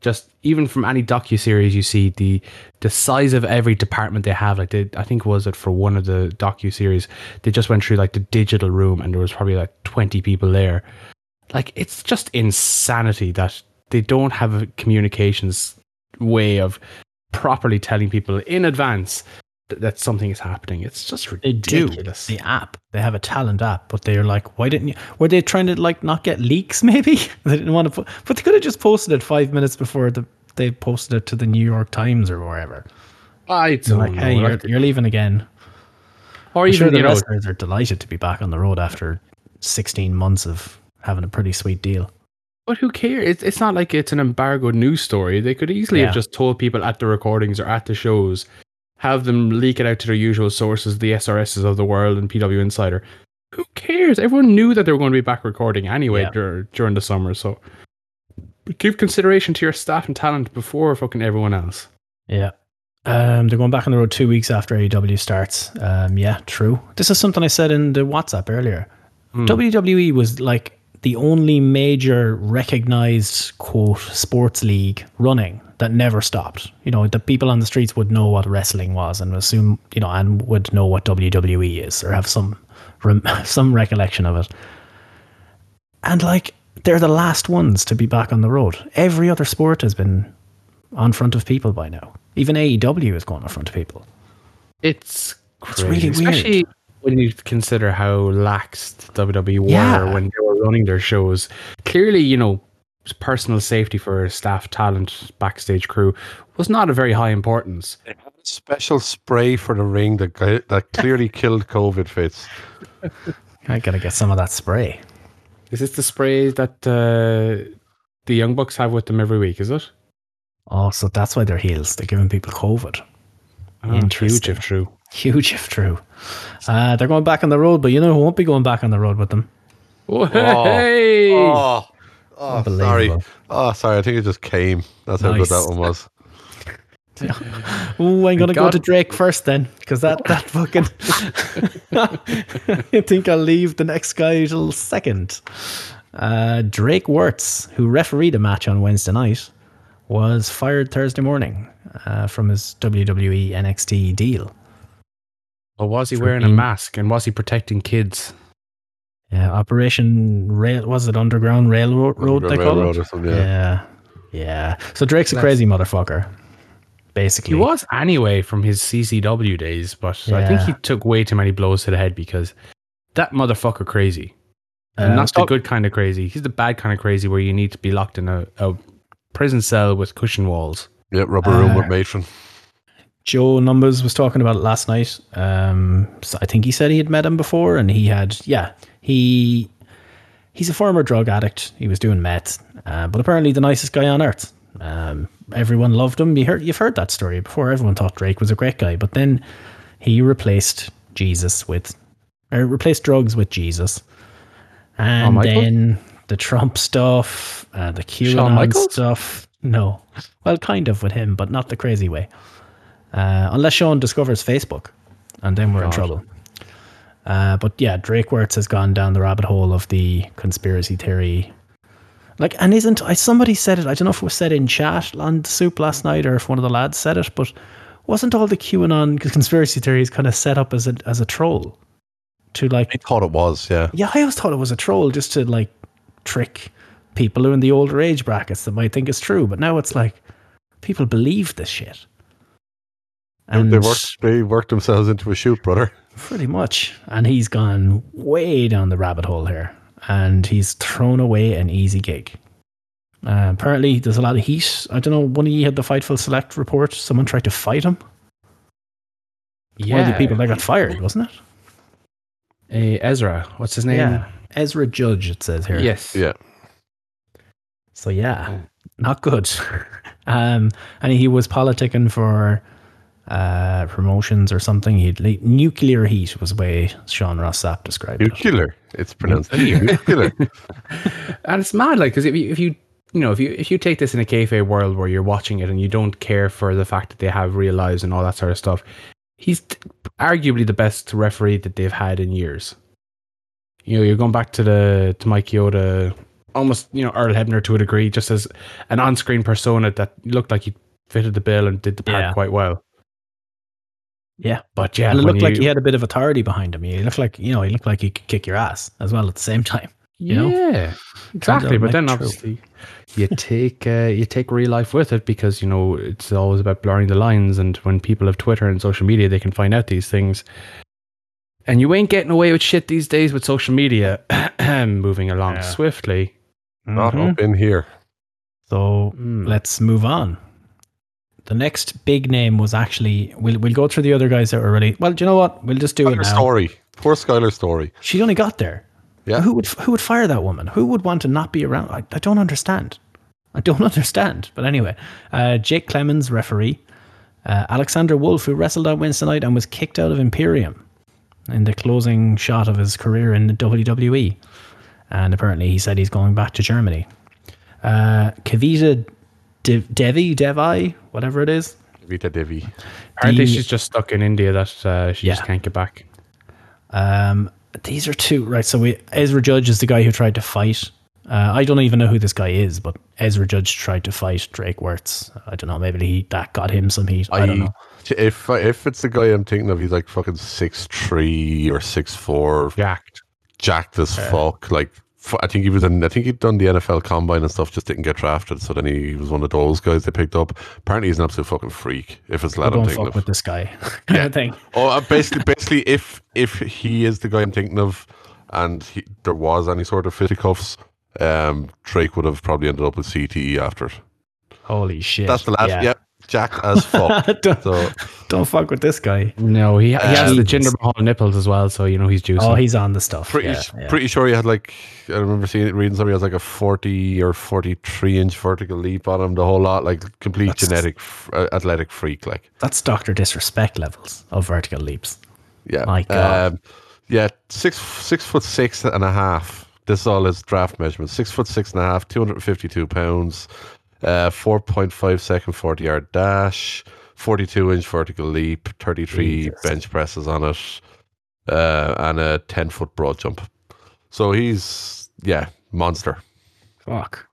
just even from any docu series you see the the size of every department they have like they I think was it for one of the docu series they just went through like the digital room and there was probably like 20 people there like it's just insanity that they don't have a communications way of properly telling people in advance th- that something is happening it's just They do ridiculous the app. They have a talent app, but they're like, why didn't you? Were they trying to like not get leaks? Maybe they didn't want to put, but they could have just posted it five minutes before the they posted it to the New York Times or wherever. I don't like, know hey, you're, you're leaving again. or I'm even sure the you know wrestlers are delighted to be back on the road after 16 months of having a pretty sweet deal. But who cares? It's, it's not like it's an embargoed news story. They could easily Yeah. have just told people at the recordings or at the shows, have them leak it out to their usual sources, the SRSs of the world and PW Insider. Who cares? Everyone knew that they were going to be back recording anyway Yeah. dur- during the summer. So give consideration to your staff and talent before fucking everyone else. Yeah. Um, they're going back on the road two weeks after AEW starts. Um, yeah, true. This is something I said in the WhatsApp earlier. Hmm. WWE was like the only major recognized quote sports league running that never stopped. You know, the people on the streets would know what wrestling was and assume, you know, and would know what WWE is or have some some recollection of it. And like they're the last ones to be back on the road. Every other sport has been on front of people by now. Even AEW is going on front of people. It's It's crazy, really weird. Especially when you consider how laxed WWE were Yeah. when they were running their shows. Clearly, you know, personal safety for staff, talent, backstage crew was not a very high importance. Special spray for the ring that that clearly killed COVID fits. I gotta get some of that spray. Is this the spray that uh, the Young Bucks have with them every week? Is it? Oh, so that's why they're heels. They're giving people COVID. Oh, huge Interesting. if true. Huge if true. Uh, they're going back on the road, but you know who won't be going back on the road with them? Oh, hey! Oh, oh sorry. Oh, sorry. I think it just came. That's how Nice. good that one was. Oh, I'm gonna go to Drake first then, because that that fucking. I think I'll leave the next guy till second. Uh, Drake Wuertz, who refereed a match on Wednesday night, was fired Thursday morning uh, from his WWE NXT deal. Or was he For wearing a mask and was he protecting kids? Yeah, Operation Rail was it Underground Railroad? Road they call Railroad it. or something, yeah. yeah, yeah. So Drake's a crazy motherfucker, basically. He was anyway from his CCW days, but I think he took way too many blows to the head because that motherfucker crazy. Uh, And not let's the good kind of crazy. He's the bad kind of crazy where you need to be locked in a, a prison cell with cushion walls. Yeah, rubber room Uh, with matron. Joe Numbers was talking about it last night. Um, so I think he said he had met him before, and he had, yeah, he he's a former drug addict. He was doing meth, uh, but apparently the nicest guy on earth. Um, everyone loved him. You heard, you've heard that story before. Everyone thought Drake was a great guy, but then he replaced Jesus with, or replaced drugs with Jesus, and Michael? then the Trump stuff, uh, the QAnon stuff. No, well, kind of with him, but not the crazy way. Uh, unless Sean discovers Facebook, and then we're in trouble. Uh, but yeah, Drake Wuertz has gone down the rabbit hole of the conspiracy theory. Like, and isn't I? Somebody said it. I don't know if it was said in chat on the soup last night, or if one of the lads said it. But wasn't all the QAnon conspiracy theories kind of set up as a as a troll to like I thought it was, yeah. yeah, I always thought it was a troll just to like trick people who are in the older age brackets that might think it's true. But now it's like people believe this shit. They- And they worked they worked themselves into a shoot, brother. pretty much. And he's gone way down the rabbit hole here. And he's thrown away an easy gig. Uh, apparently, there's a lot of heat. I don't know. One of you had the Fightful Select report. Someone tried to fight him. One of the people that got fired, wasn't it? Uh, Ezra, what's his name? Ezra Judge, it says here. Yes. Yeah. So yeah, not good. um, and he was politicking for uh, promotions or something. He'd le- nuclear heat was the way Sean Ross Sapp described it. Nuclear. It's pronounced nuclear. And it's mad, like, because if you, if you, you know, if you if you take this in a kayfabe world where you're watching it and you don't care for the fact that they have real lives and all that sort of stuff, he's t- arguably the best referee that they've had in years. You know, you're going back to the to Mike Chioda, almost you know Earl Hebner to a degree, just as an on-screen persona that looked like he fitted the bill and did the part Yeah. quite well. Yeah. But yeah, and it when looked like he had a bit of authority behind him. He looked like you know he looked like he could kick your ass as well at the same time. you know? yeah, exactly. But like then true. obviously you take uh, you take real life with it because you know it's always about blurring the lines. And when people have Twitter and social media, they can find out these things. And you ain't getting away with shit these days with social media. Moving along Yeah. swiftly. Not Mhm. up in here. So Mm. let's move on. The next big name was actually we'll we'll go through the other guys that were really well. Do you know what? We'll just do it now. story. Poor Skylar story. She only got there. Yeah. Who would who would fire that woman? Who would want to not be around? I, I don't understand. I don't understand. But anyway, uh, Jake Clemens, referee. Uh, Alexander Wolf, who wrestled on Wednesday night and was kicked out of Imperium in the closing shot of his career in the WWE. And apparently he said he's going back to Germany. Uh, Kavita De- Devi, Devi, whatever it is. Vita Devi. Apparently, The- she's just stuck in India that uh, she just can't get back. Um, these are two right. So we Ezra Judge is the guy who tried to fight. Uh, I don't even know who this guy is, but Ezra Judge tried to fight Drake Wuertz. I don't know. Maybe he that got him some heat. I, don't know. If if it's the guy I'm thinking of, he's like fucking six three or six four, Jacked. jacked as fuck. Like f- I think he was in. I think he'd done the NFL combine and stuff. Just didn't get drafted. So then he was one of those guys they picked up. Apparently, he's an absolute fucking freak. If it's let Don't thinking fuck of. with this guy. kind of thing. Oh, uh, basically, basically, if if he is the guy I'm thinking of, and he, there was any sort of fisticuffs, um, Drake would have probably ended up with CTE after. it. Holy shit. That's the last. Yeah. Yep, jacked as fuck. don't, so don't fuck with this guy. No, he, he has the Jesus. Jinder Mahal nipples as well, so you know he's juicing. Oh, he's on the stuff. pretty yeah, yeah. pretty sure he had like I remember seeing it reading somebody has like a forty or forty three inch vertical leap on him. The whole lot, like complete That's- genetic f- uh, athletic freak. Like That's Doctor Disrespect levels of vertical leaps. yeah, My God. Um, yeah, six six foot six and a half. This is all his draft measurements. Six foot six and a half, 252 pounds, uh, four point five second forty yard dash, forty two inch vertical leap, thirty three Jesus. bench presses on it, uh, and a ten foot broad jump. So he's yeah monster. Fuck.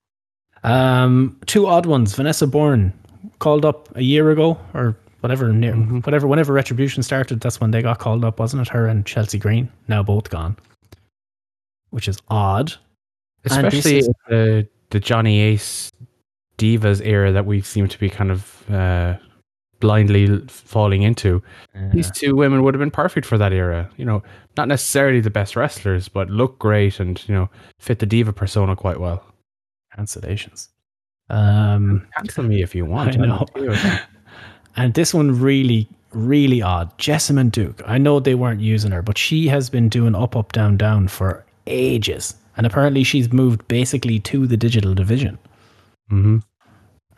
Um, two odd ones. Vanessa Borne called up a year ago or whatever, near, whatever, whenever Retribution started. That's when they got called up, wasn't it? Her and Chelsea Green, now both gone. which is odd. Especially is- the the Johnny Ace Divas era that we seem to be kind of uh, blindly falling into. These two women would have been perfect for that era. You know, not necessarily the best wrestlers, but look great and you know fit the diva persona quite well. cancellations. Um, Cancel me if you want. I know. and this one really, really odd. Jessamyn Duke. I know they weren't using her, but she has been doing up, up, down, down for ages. And apparently she's moved basically to the digital division. Hmm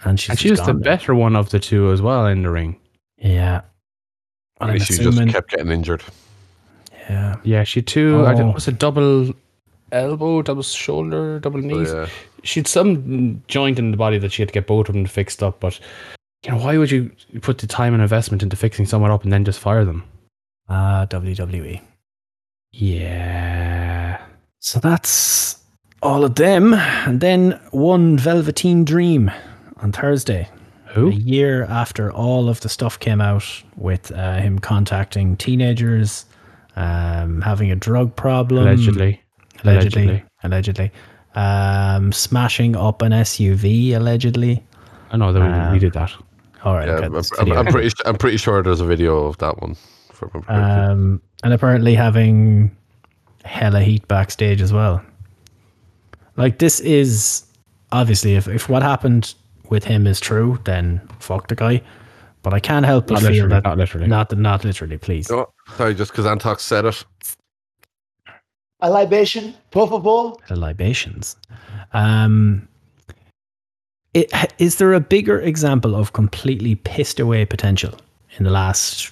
And she's And she was the better one of the two as well in the ring. Yeah. And I'm she assuming, just kept getting injured. yeah. Yeah, she too. I Oh. think it was a double elbow, double shoulder, double So, knees. yeah. She had some joint in the body that she had to get both of them fixed up. But you know, why would you put the time and investment into fixing someone up and then just fire them? Ah, WWE. Yeah. So that's all of them. And then one Velveteen Dream on Thursday. Who? A year after all of the stuff came out with uh, him contacting teenagers, um, having a drug problem. Allegedly. Allegedly. Allegedly. Allegedly. Um, smashing up an SUV, allegedly. I know that we, Um, we did that. All right. Yeah, okay, I'm, I'm. I'm pretty. I'm pretty sure there's a video of that one. if I remember correctly. um, and apparently having hella heat backstage as well. Like this is obviously if, if what happened with him is true, then fuck the guy. But I can't help but Not feel that not literally. not not literally, please. oh, sorry, just because Antox said it. A libation, por favor. The libations. Um, it, is there a bigger example of completely pissed away potential in the last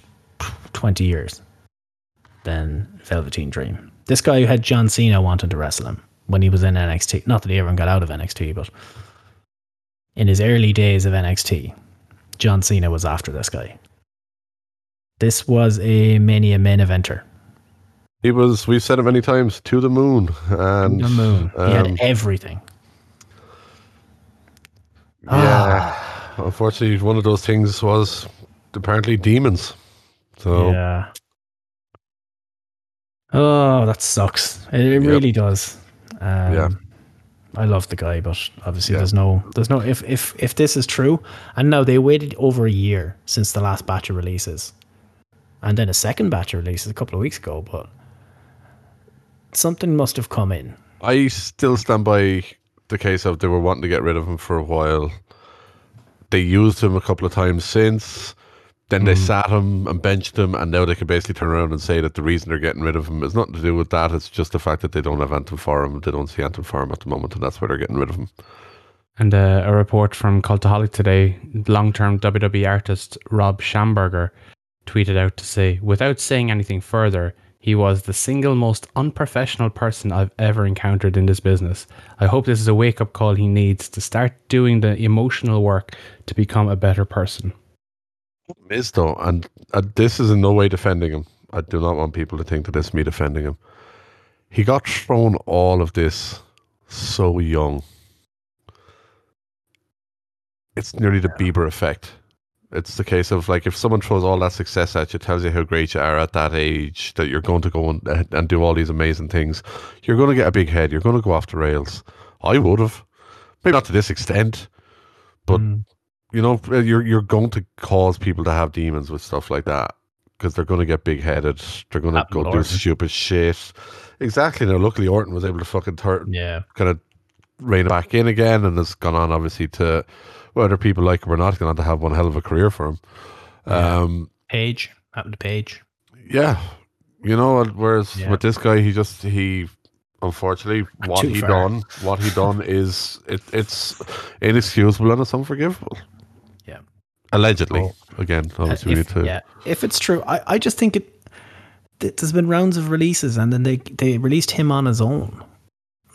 20 years than Velveteen Dream? This guy who had John Cena wanting to wrestle him when he was in NXT. Not that he ever got out of NXT, but in his early days of NXT, John Cena was after this guy. This was a Mania main eventer. He was. We've said it many times. To the moon. And The moon. he um, had everything. Yeah. Unfortunately, one of those things was apparently demons. So Yeah. Oh, that sucks. It, it Yep. really does. Um, Yeah. I love the guy, but obviously Yeah. there's no, there's no. If if if this is true, and now they waited over a year since the last batch of releases, and then a second batch of releases a couple of weeks ago, but something must have come in. I still stand by the case of they were wanting to get rid of him for a while. They used him a couple of times since. Then they sat him and benched him, and now they can basically turn around and say that the reason they're getting rid of him is nothing to do with that. It's just the fact that they don't have Anthem for him. They don't see Anthem for him at the moment, and that's why they're getting rid of him. And uh, a report from Cultaholic today, long-term WWE artist Rob Schamberger tweeted out to say, without saying anything further, he was the single most unprofessional person I've ever encountered in this business. I hope this is a wake-up call he needs to start doing the emotional work to become a better person. Miz though, and uh, this is in no way defending him. I do not want people to think that it's me defending him. He got thrown all of this so young. It's nearly the Bieber effect. It's the case of like if someone throws all that success at you, tells you how great you are at that age, that you're going to go and, and do all these amazing things, you're going to get a big head. You're going to go off the rails. I would have, maybe not to this extent, but Mm. You know, uh, you're you're going to cause people to have demons with stuff like that because they're going to get big headed. They're going to go with do Orton. stupid shit. Exactly. Now, luckily, Orton was able to fucking turn, Yeah. kind of rein it back in again, and has gone on obviously to whether people like him or not, going on to have one hell of a career for him. Yeah. Um, Page happened to Page. yeah, you know. Whereas Yeah. with this guy, he just he unfortunately what Too he far. done, what he done is it, it's inexcusable and it's unforgivable. Yeah. Allegedly, Oh. again, uh, obviously we need if, to. yeah, if it's true, I, I just think it. th- There's been rounds of releases, and then they they released him on his own.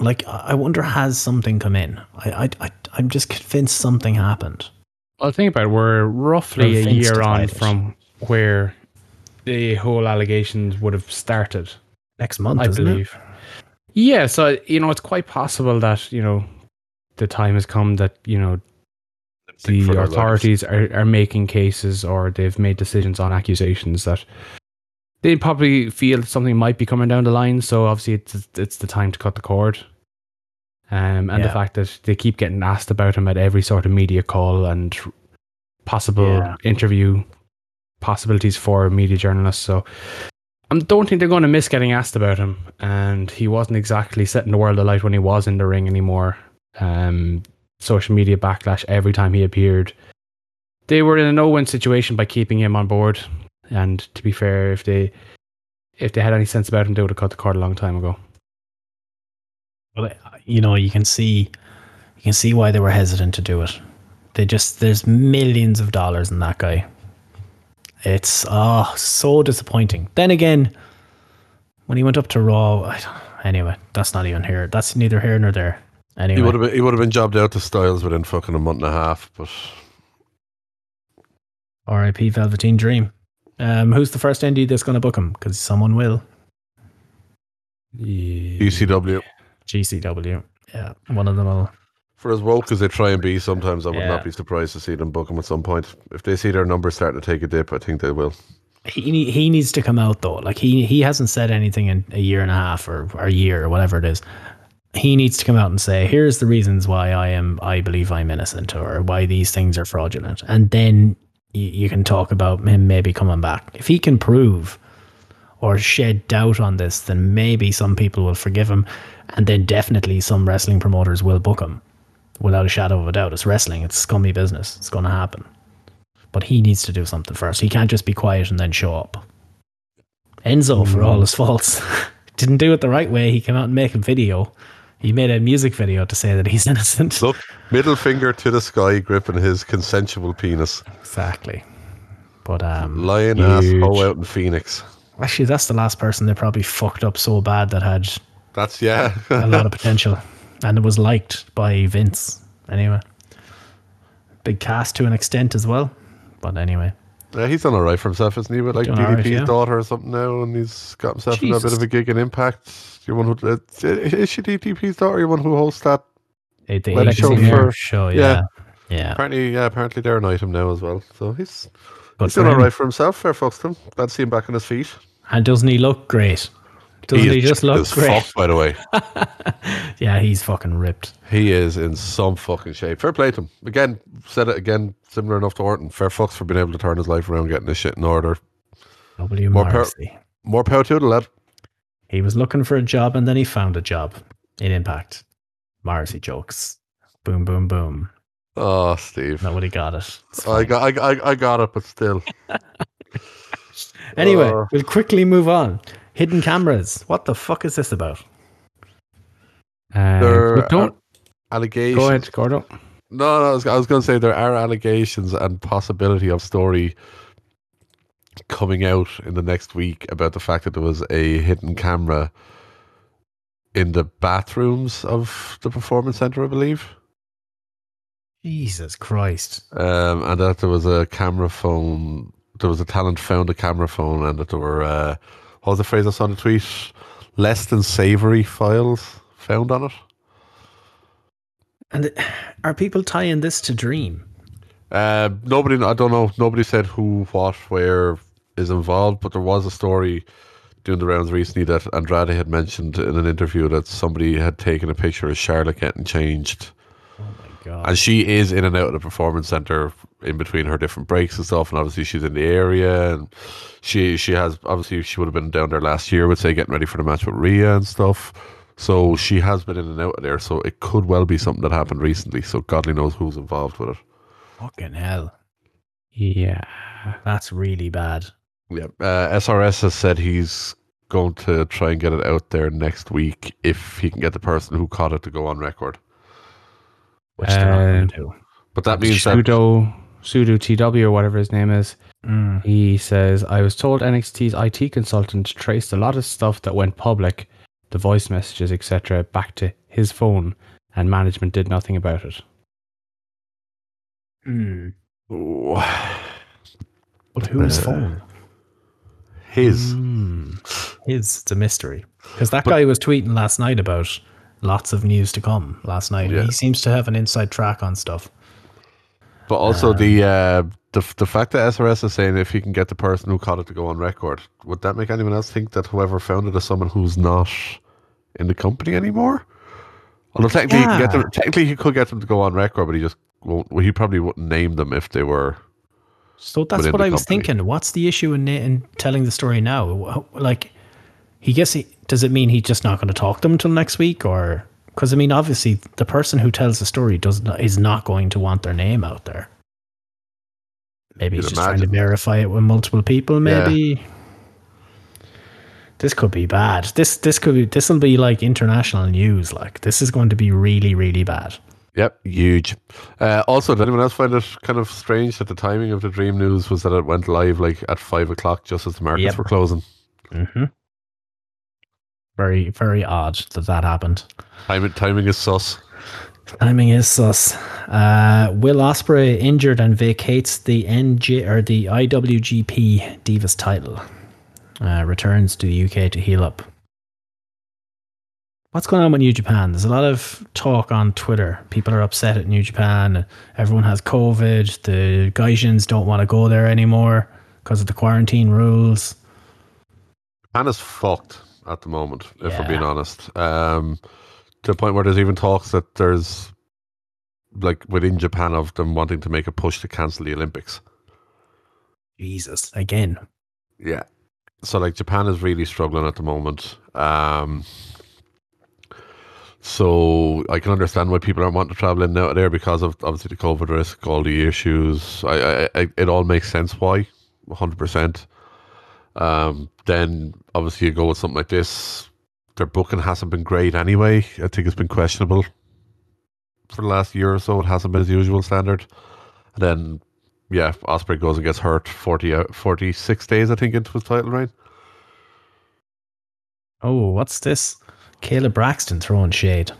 Like I I wonder, has something come in? I I, I I'm just convinced something happened. Well, think about it. We're roughly a year on decided. from where the whole allegations would have started. Next month, I isn't believe. Yeah, so you know, it's quite possible that you know the time has come that you know the for their lives. authorities are, are making cases or they've made decisions on accusations that they probably feel something might be coming down the line. So obviously, it's it's the time to cut the cord. Um, and the fact that they keep getting asked about him at every sort of media call and possible Yeah. interview possibilities for media journalists. So I don't think they're going to miss getting asked about him. And he wasn't exactly setting the world alight when he was in the ring anymore. Um, social media backlash every time he appeared. They were in a no-win situation by keeping him on board. And to be fair, if they if they had any sense about him, they would have cut the cord a long time ago. But you know, you can see, you can see why they were hesitant to do it. They just there's millions of dollars in that guy. It's oh so disappointing. Then again, when he went up to Raw, anyway, that's not even here. That's neither here nor there. Anyway, He would have been he would have been jobbed out to Styles within fucking a month and a half. But R.I.P. Velveteen Dream. Um, who's the first indie that's going to book him? Because someone will. ECW GCW. Yeah, one of them will. for as woke as they try and be, sometimes I would Yeah. not be surprised to see them book him at some point. If they see their numbers starting to take a dip, I think they will. He he needs to come out though. Like he he hasn't said anything in a year and a half or, or a year or whatever it is. He needs to come out and say, "Here's the reasons why I am I believe I'm innocent or why these things are fraudulent," and then you, you can talk about him maybe coming back. If he can prove or shed doubt on this, then maybe some people will forgive him, and then definitely some wrestling promoters will book him without a shadow of a doubt. It's wrestling. It's scummy business. It's going to happen. But he needs to do something first. He can't just be quiet and then show up. Enzo, for all mm. his faults, didn't do it the right way. He came out and make a video. He made a music video to say that he's innocent. Look, middle finger to the sky, gripping his consensual penis, Exactly. But um, lying ass hoe out in Phoenix. actually, that's the last person they probably fucked up so bad that had That's yeah. a lot of potential, and it was liked by Vince. Anyway, big cast to an extent as well. But anyway, Yeah, he's done all right for himself, isn't he? With like Doing all right, DDP's yeah. daughter or something now, and he's got himself in a bit of a gig in Impact. You one who uh, is she DDP's daughter? You one who hosts that? The Well, Asian show for- show, yeah. yeah, yeah. Apparently, yeah, apparently they're an item now as well. So he's But he's for all right for himself. Fair fucks to him. Glad to see him back on his feet. And doesn't he look great? Doesn't he, is just look great? Fuck, by the way, Yeah, he's fucking ripped. he is in some fucking shape. Fair play to him. Again, said it again, similar enough to Orton. Fair fucks for being able to turn his life around, getting his shit in order. W. More power-. More power to the lad. He was looking for a job and then he found a job in Impact. Morrissey jokes. Boom, boom, boom. Oh, Steve. Nobody got it. I got, I, I, I got it, but still. Anyway, Uh, we'll quickly move on. Hidden cameras. What the fuck is this about? Uh, There but don't Allegations. go ahead, Gordo. No, no, I was, I was going to say there are allegations and possibility of story coming out in the next week about the fact that there was a hidden camera in the bathrooms of the performance center, I believe, Jesus Christ. um, and that there was a camera phone. There was a talent found a camera phone, and that there were uh, what was the phrase I saw on the tweet? Less than savory files found on it. And are people tying this to Dream? Uh, nobody, I don't know. Nobody said who, what, where is involved, but there was a story doing the rounds recently that Andrade had mentioned in an interview that somebody had taken a picture of Charlotte getting changed, Oh my god. and she is in and out of the performance center in between her different breaks and stuff. And obviously, she's in the area, and she she has obviously she would have been down there last year, would say, getting ready for the match with Rhea and stuff. So she has been in and out of there. So it could well be something that happened recently. So godly knows who's involved with it. Fucking hell. Yeah. That's really bad. Yeah, uh, SRS has said he's going to try and get it out there next week if he can get the person who caught it to go on record. Which they're not Uh, going to do. But that means that Pseudo Pseudo TW or whatever his name is. Mm. He says, I was told NXT's IT consultant traced a lot of stuff that went public, the voice messages, etc., back to his phone, and management did nothing about it. Mm. But whose Uh, phone? His His. It's a mystery. Because that But- guy was tweeting last night about lots of news to come last night. Yeah. He seems to have an inside track on stuff. But also Um, the uh, the the fact that SRS is saying if he can get the person who caught it to go on record, would that make anyone else think that whoever found it is someone who's not in the company anymore? Although technically, he, can get them, technically he could get them to go on record, but he just won't. Well, he probably wouldn't name them if they were. So that's what I was company. thinking. What's the issue in, in telling the story now? Like, he guess he does it mean he's just not going to talk to them until next week, or because I mean, obviously, the person who tells the story does is not going to want their name out there. Maybe he's just trying to verify it with multiple people. Maybe this could be bad. This this could be this will be like international news. Like this is going to be really really bad. Yep, huge. Uh, also, did anyone else find it kind of strange that the timing of the Dream News was that it went live like at five o'clock, just as the markets Yep. were closing? Mm-hmm. Very very odd that that happened. Timing, timing is sus. Timing is sus. Uh, Will Ospreay injured and vacates the NJ or the IWGP Divas title. Uh, returns to the UK to heal up. What's going on with New Japan? There's a lot of talk on Twitter. People are upset at New Japan. Everyone has COVID. The Gaijins don't want to go there anymore because of the quarantine rules. Japan is fucked at the moment, if we're being honest. Um, to the point where there's even talks that there's, like, within Japan of them wanting to make a push to cancel the Olympics. Jesus, again. Yeah. So, like, Japan is really struggling at the moment. Um, so I can understand why people aren't wanting to travel in out there because of obviously the COVID risk, all the issues. I, I, I it all makes sense why, hundred percent. Um, then obviously you go with something like this. Their booking hasn't been great anyway. I think it's been questionable for the last year or so. It hasn't been as usual standard. And then, yeah, Ospreay goes and gets hurt 40, 46 days, I think, into his title reign. Oh, what's this? Kayla Braxton throwing shade.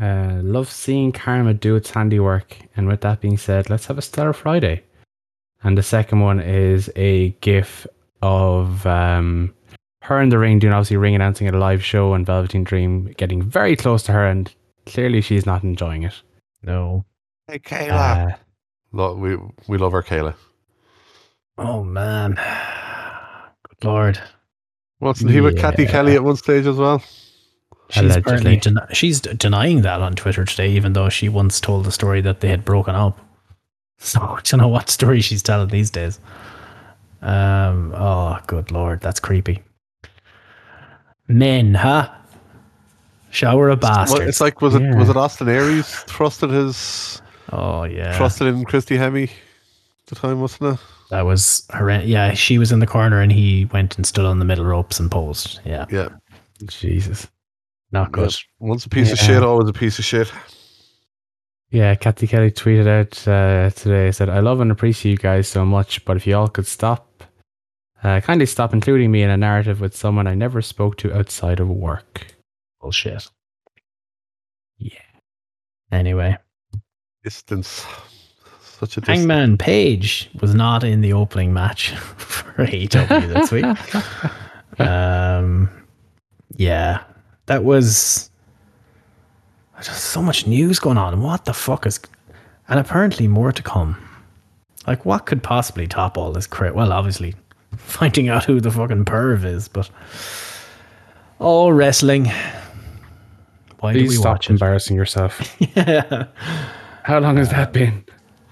Uh, love seeing Karma do its handiwork. And with that being said, let's have a Stellar Friday. And the second one is a gif of um, her in the ring doing obviously ring announcing at a live show and Velveteen Dream getting very close to her and clearly she's not enjoying it. No. Hey, Kayla. Uh, Lo- we, we love her, Kayla. Oh man. Good lord. Wasn't he with Cathy Kelley at one stage as well? She's Allegedly. apparently den- she's d- denying that on Twitter today, even though she once told the story that they had broken up. So I don't know what story she's telling these days. Um. Oh, good lord, that's creepy. Men, huh? Shower of Well, it's like was it Yeah. was it Austin Aries trusted his oh yeah, trusted in Christy Hemme at the time, wasn't it? That was horrendous. Yeah, she was in the corner and he went and stood on the middle ropes and posed. Yeah, Yeah. Jesus. not good. Once a piece of shit, always a piece of shit. Yeah, Cathy Kelley tweeted out uh, today, said, I love and appreciate you guys so much, but if you all could stop, uh, kindly stop including me in a narrative with someone I never spoke to outside of work. Bullshit. Yeah. Anyway. Distance. Such a distance. Hangman Page was not in the opening match for AEW this week. Um, yeah, that was just so much news going on. What the fuck is, and apparently more to come. Like, what could possibly top all this crit? Well, obviously, finding out who the fucking perv is, but all wrestling. Why do Please we stop watch it? embarrassing yourself. yeah. How long has that been?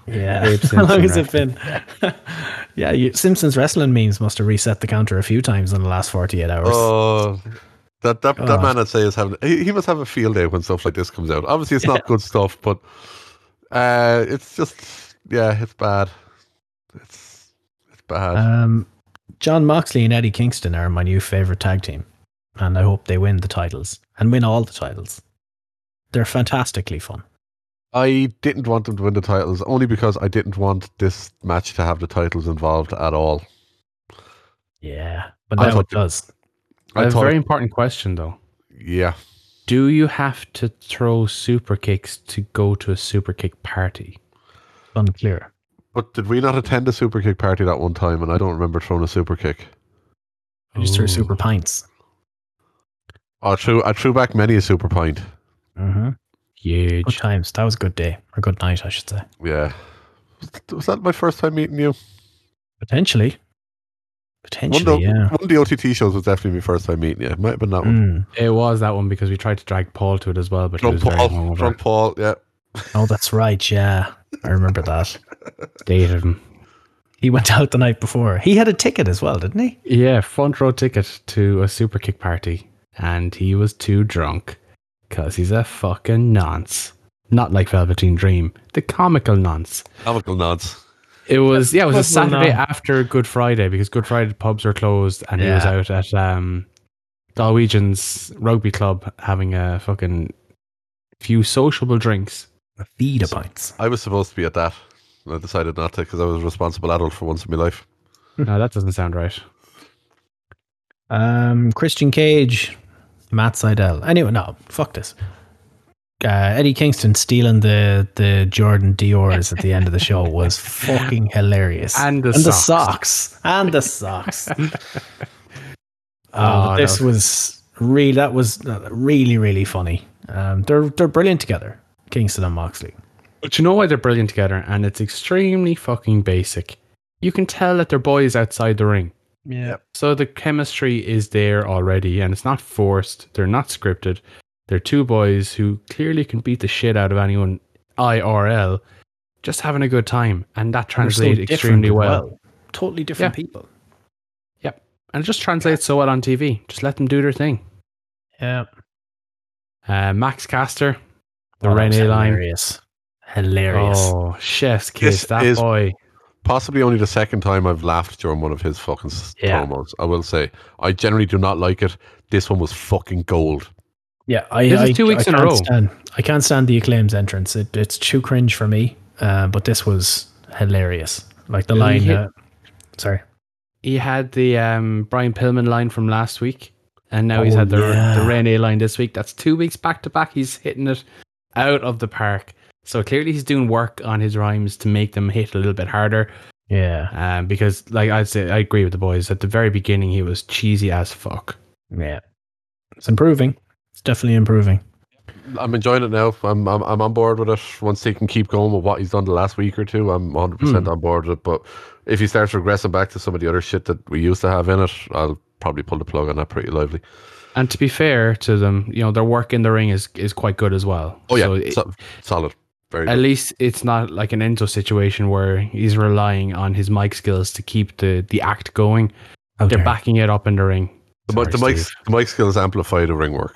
Yeah. Abe How long has Simpson it been? yeah, you, Simpsons wrestling memes must have reset the counter a few times in the last 48 hours. Oh, that that, that Oh. man I'd say is having he, he must have a field day when stuff like this comes out. Obviously, it's not good stuff, but uh, it's just yeah, it's bad. It's it's bad. Um, Jon Moxley and Eddie Kingston are my new favorite tag team, and I hope they win the titles and win all the titles. They're fantastically fun. I didn't want them to win the titles only because I didn't want this match to have the titles involved at all. Yeah, but I now thought it does. I a thought, very important question, though. yeah, Do you have to throw super kicks to go to a super kick party? Unclear. but did we not attend a super kick party that one time? And I don't remember throwing a super kick. I just threw oh. super pints. I threw I threw back many a super pint. Mm-hmm. Mm-hmm. Good Huge. times. That was a good day or good night, I should say. Yeah. Was- Was that my first time meeting you? Potentially. One Potentially, of, the, yeah. one of the OTT shows was definitely my first time meeting you. It might have been that one. Mm. It was that one because we tried to drag Paul to it as well, but he Drunk was very Paul. hungover. Drunk Paul, yeah. Oh, that's right. Yeah. I remember that. Dated him. He went out the night before. He had a ticket as well, didn't he? Yeah, front row ticket to a super kick party, and he was too drunk because he's a fucking nonce. Not like Velveteen Dream, the comical nonce. Comical nonce. It was yeah, it was a Comical Saturday nonce. after Good Friday because Good Friday pubs were closed, and he was Yeah. out at um, Galwegian's rugby club having a fucking few sociable drinks. A feed of pints. I was supposed to be at that. and I decided not to because I was a responsible adult for once in my life. no, that doesn't sound right. Um, Christian Cage, Matt Sydal. Anyway, no, fuck this. Uh, Eddie Kingston stealing the the Jordan Dior's at the end of the show was fucking hilarious. And the and the socks. socks. And the socks. Oh, Oh, this was really that was uh, really really funny. Um, they're they're brilliant together, Kingston and Moxley. But you know why they're brilliant together, and it's extremely fucking basic. You can tell that they're boys outside the ring. Yeah, So the chemistry is there already, and it's not forced. They're not scripted. They're two boys who clearly can beat the shit out of anyone IRL, just having a good time, and that translates extremely well. Totally different Yeah. people. Yep, and it just translates so well on TV. Just let them do their thing. Yeah, Uh, Max Caster, the Oh, that Rene line. hilarious, hilarious. Oh, chef's kiss. This that is- boy. Possibly only the second time I've laughed during one of his fucking s- Yeah. promos. I will say. I generally do not like it. This one was fucking gold. Yeah, I, This is two weeks I in a can't row. Stand, I can't stand the acclaims entrance. It, it's too cringe for me. Uh, but this was hilarious. Like the line. hit- Uh, sorry. He had the um, Brian Pillman line from last week, and now he's Oh, had the yeah. the Rene line this week. That's two weeks back to back. He's hitting it out of the park. So clearly he's doing work on his rhymes to make them hit a little bit harder. Yeah, Um, because like I'd say, I agree with the boys. At the very beginning, he was cheesy as fuck. yeah. It's improving. It's definitely improving. I'm enjoying it now. I'm, I'm I'm on board with it. Once he can keep going with what he's done the last week or two, I'm 100 percent Hmm. on board with it. But if he starts regressing back to some of the other shit that we used to have in it, I'll probably pull the plug on that pretty lively. And to be fair to them, you know, their work in the ring is is quite good as well. Oh yeah, So it- so- solid, very at good. least it's not like an Enzo situation where he's relying on his mic skills to keep the the act going. Out They're backing it up in the ring. The, mi- Sorry, the mic the mic skills amplify the ring work.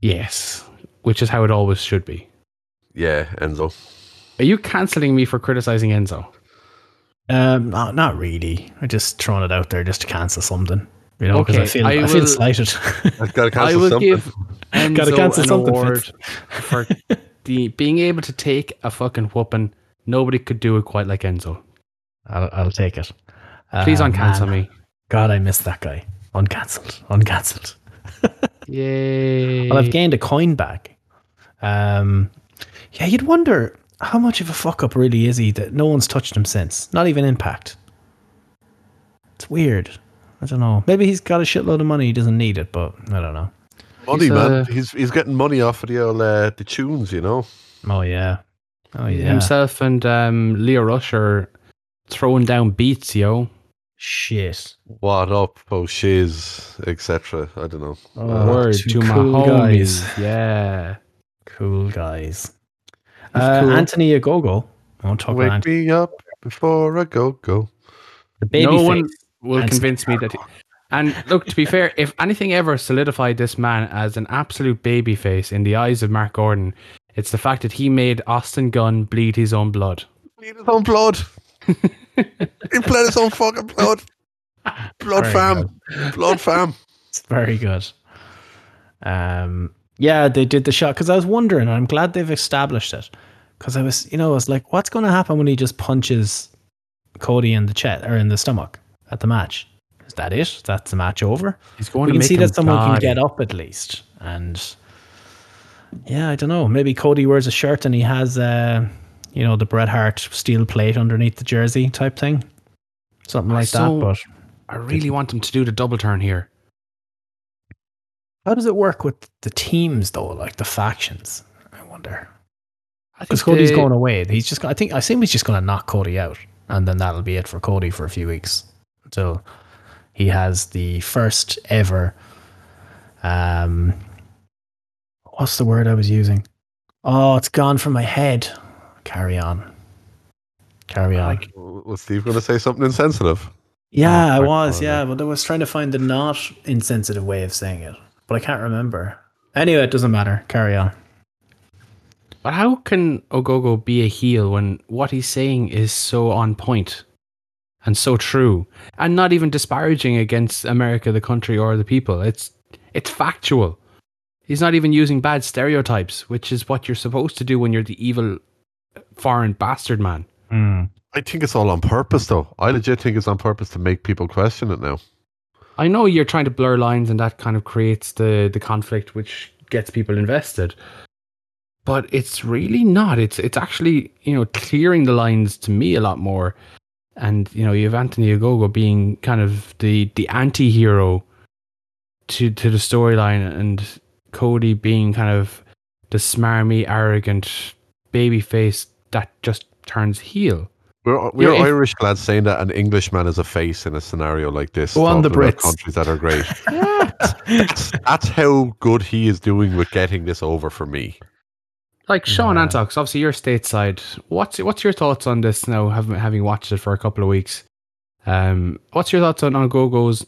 Yes, which is how it always should be. Yeah, Enzo. Are you cancelling me for criticizing Enzo? Um, no, not really. I just throwing it out there just to cancel something. You know, because I feel I I, feel slighted. I've got to cancel I will something. give Enzo Gotta cancel an something, award for the being able to take a fucking whooping. Nobody could do it quite like Enzo. I'll, I'll take it. Please Uh, uncancel man. me. God, I missed that guy. Uncancelled. Uncancelled. Yay! Well, I've gained a coin back. Um, yeah, you'd wonder how much of a fuck up really is he that no one's touched him since. Not even Impact. It's weird. I don't know. Maybe he's got a shitload of money. He doesn't need it, but I don't know. Money, He's, man. uh, he's he's getting money off of the old, uh, the tunes, you know. Oh yeah. Oh yeah. Himself and um, Lio Rush are throwing down beats, yo. Shit. What up, oh shiz, etc. I don't know. Oh, Uh, Word two to my cool homies. guys. Yeah. Cool guys. He's Uh, cool. Anthony Ogogo. I won't talk about Wake Anthony. me up before I go go. The baby no face. one will and convince me that. He, and look, to be fair, if anything ever solidified this man as an absolute babyface in the eyes of Mark Gordon, it's the fact that he made Austin Gunn bleed his own blood. Bleed his own blood. he bled his own fucking blood. Blood Very fam. Blood fam. It's very good. Um, yeah, they did the shot because I was wondering. and I'm glad they've established it because I was, you know, I was like, what's going to happen when he just punches Cody in the chest or in the stomach at the match? That it? That's the match over. He's going we to can see that someone can get up at least, and yeah, I don't know. Maybe Cody wears a shirt and he has, uh, you know, the Bret Hart steel plate underneath the jersey type thing, something like So- that. But I really want him to do the double turn here. How does it work with the teams though, like the factions? I wonder. Because think Cody's going away. He's just. I think. I assume he's just going to knock Cody out, and then that'll be it for Cody for a few weeks until he has the first ever. Um, what's the word I was using? Oh, it's gone from my head. Carry on. Carry on. Like, Was Steve going to say something insensitive? yeah, Oh, I was. oh, Yeah, but I was trying to find the not insensitive way of saying it, but I can't remember. Anyway, it doesn't matter. Carry on. But how can Ogogo be a heel when what he's saying is so on point and so true and not even disparaging against America, the country, or the people? It's it's factual. He's not even using bad stereotypes, which is what you're supposed to do when you're the evil foreign bastard man. Hmm. I think it's all on purpose, though. I legit think it's on purpose to make people question it now. I know you're trying to blur lines and that kind of creates the the conflict which gets people invested. But it's really not. It's it's actually, you know, clearing the lines to me a lot more. And, you know, you have Anthony Ogogo being kind of the the anti hero to to the storyline and Cody being kind of the smarmy, arrogant baby face that just turns heel. We're, we're Yeah, if- Irish lads saying that an Englishman is a face in a scenario like this. Go on, the Brits. Countries that are great. that's, that's how good he is doing with getting this over for me. Like Sean Yeah. Antox, obviously you're stateside. What's what's your thoughts on this now? Having having watched it for a couple of weeks, um, what's your thoughts on on Gogo's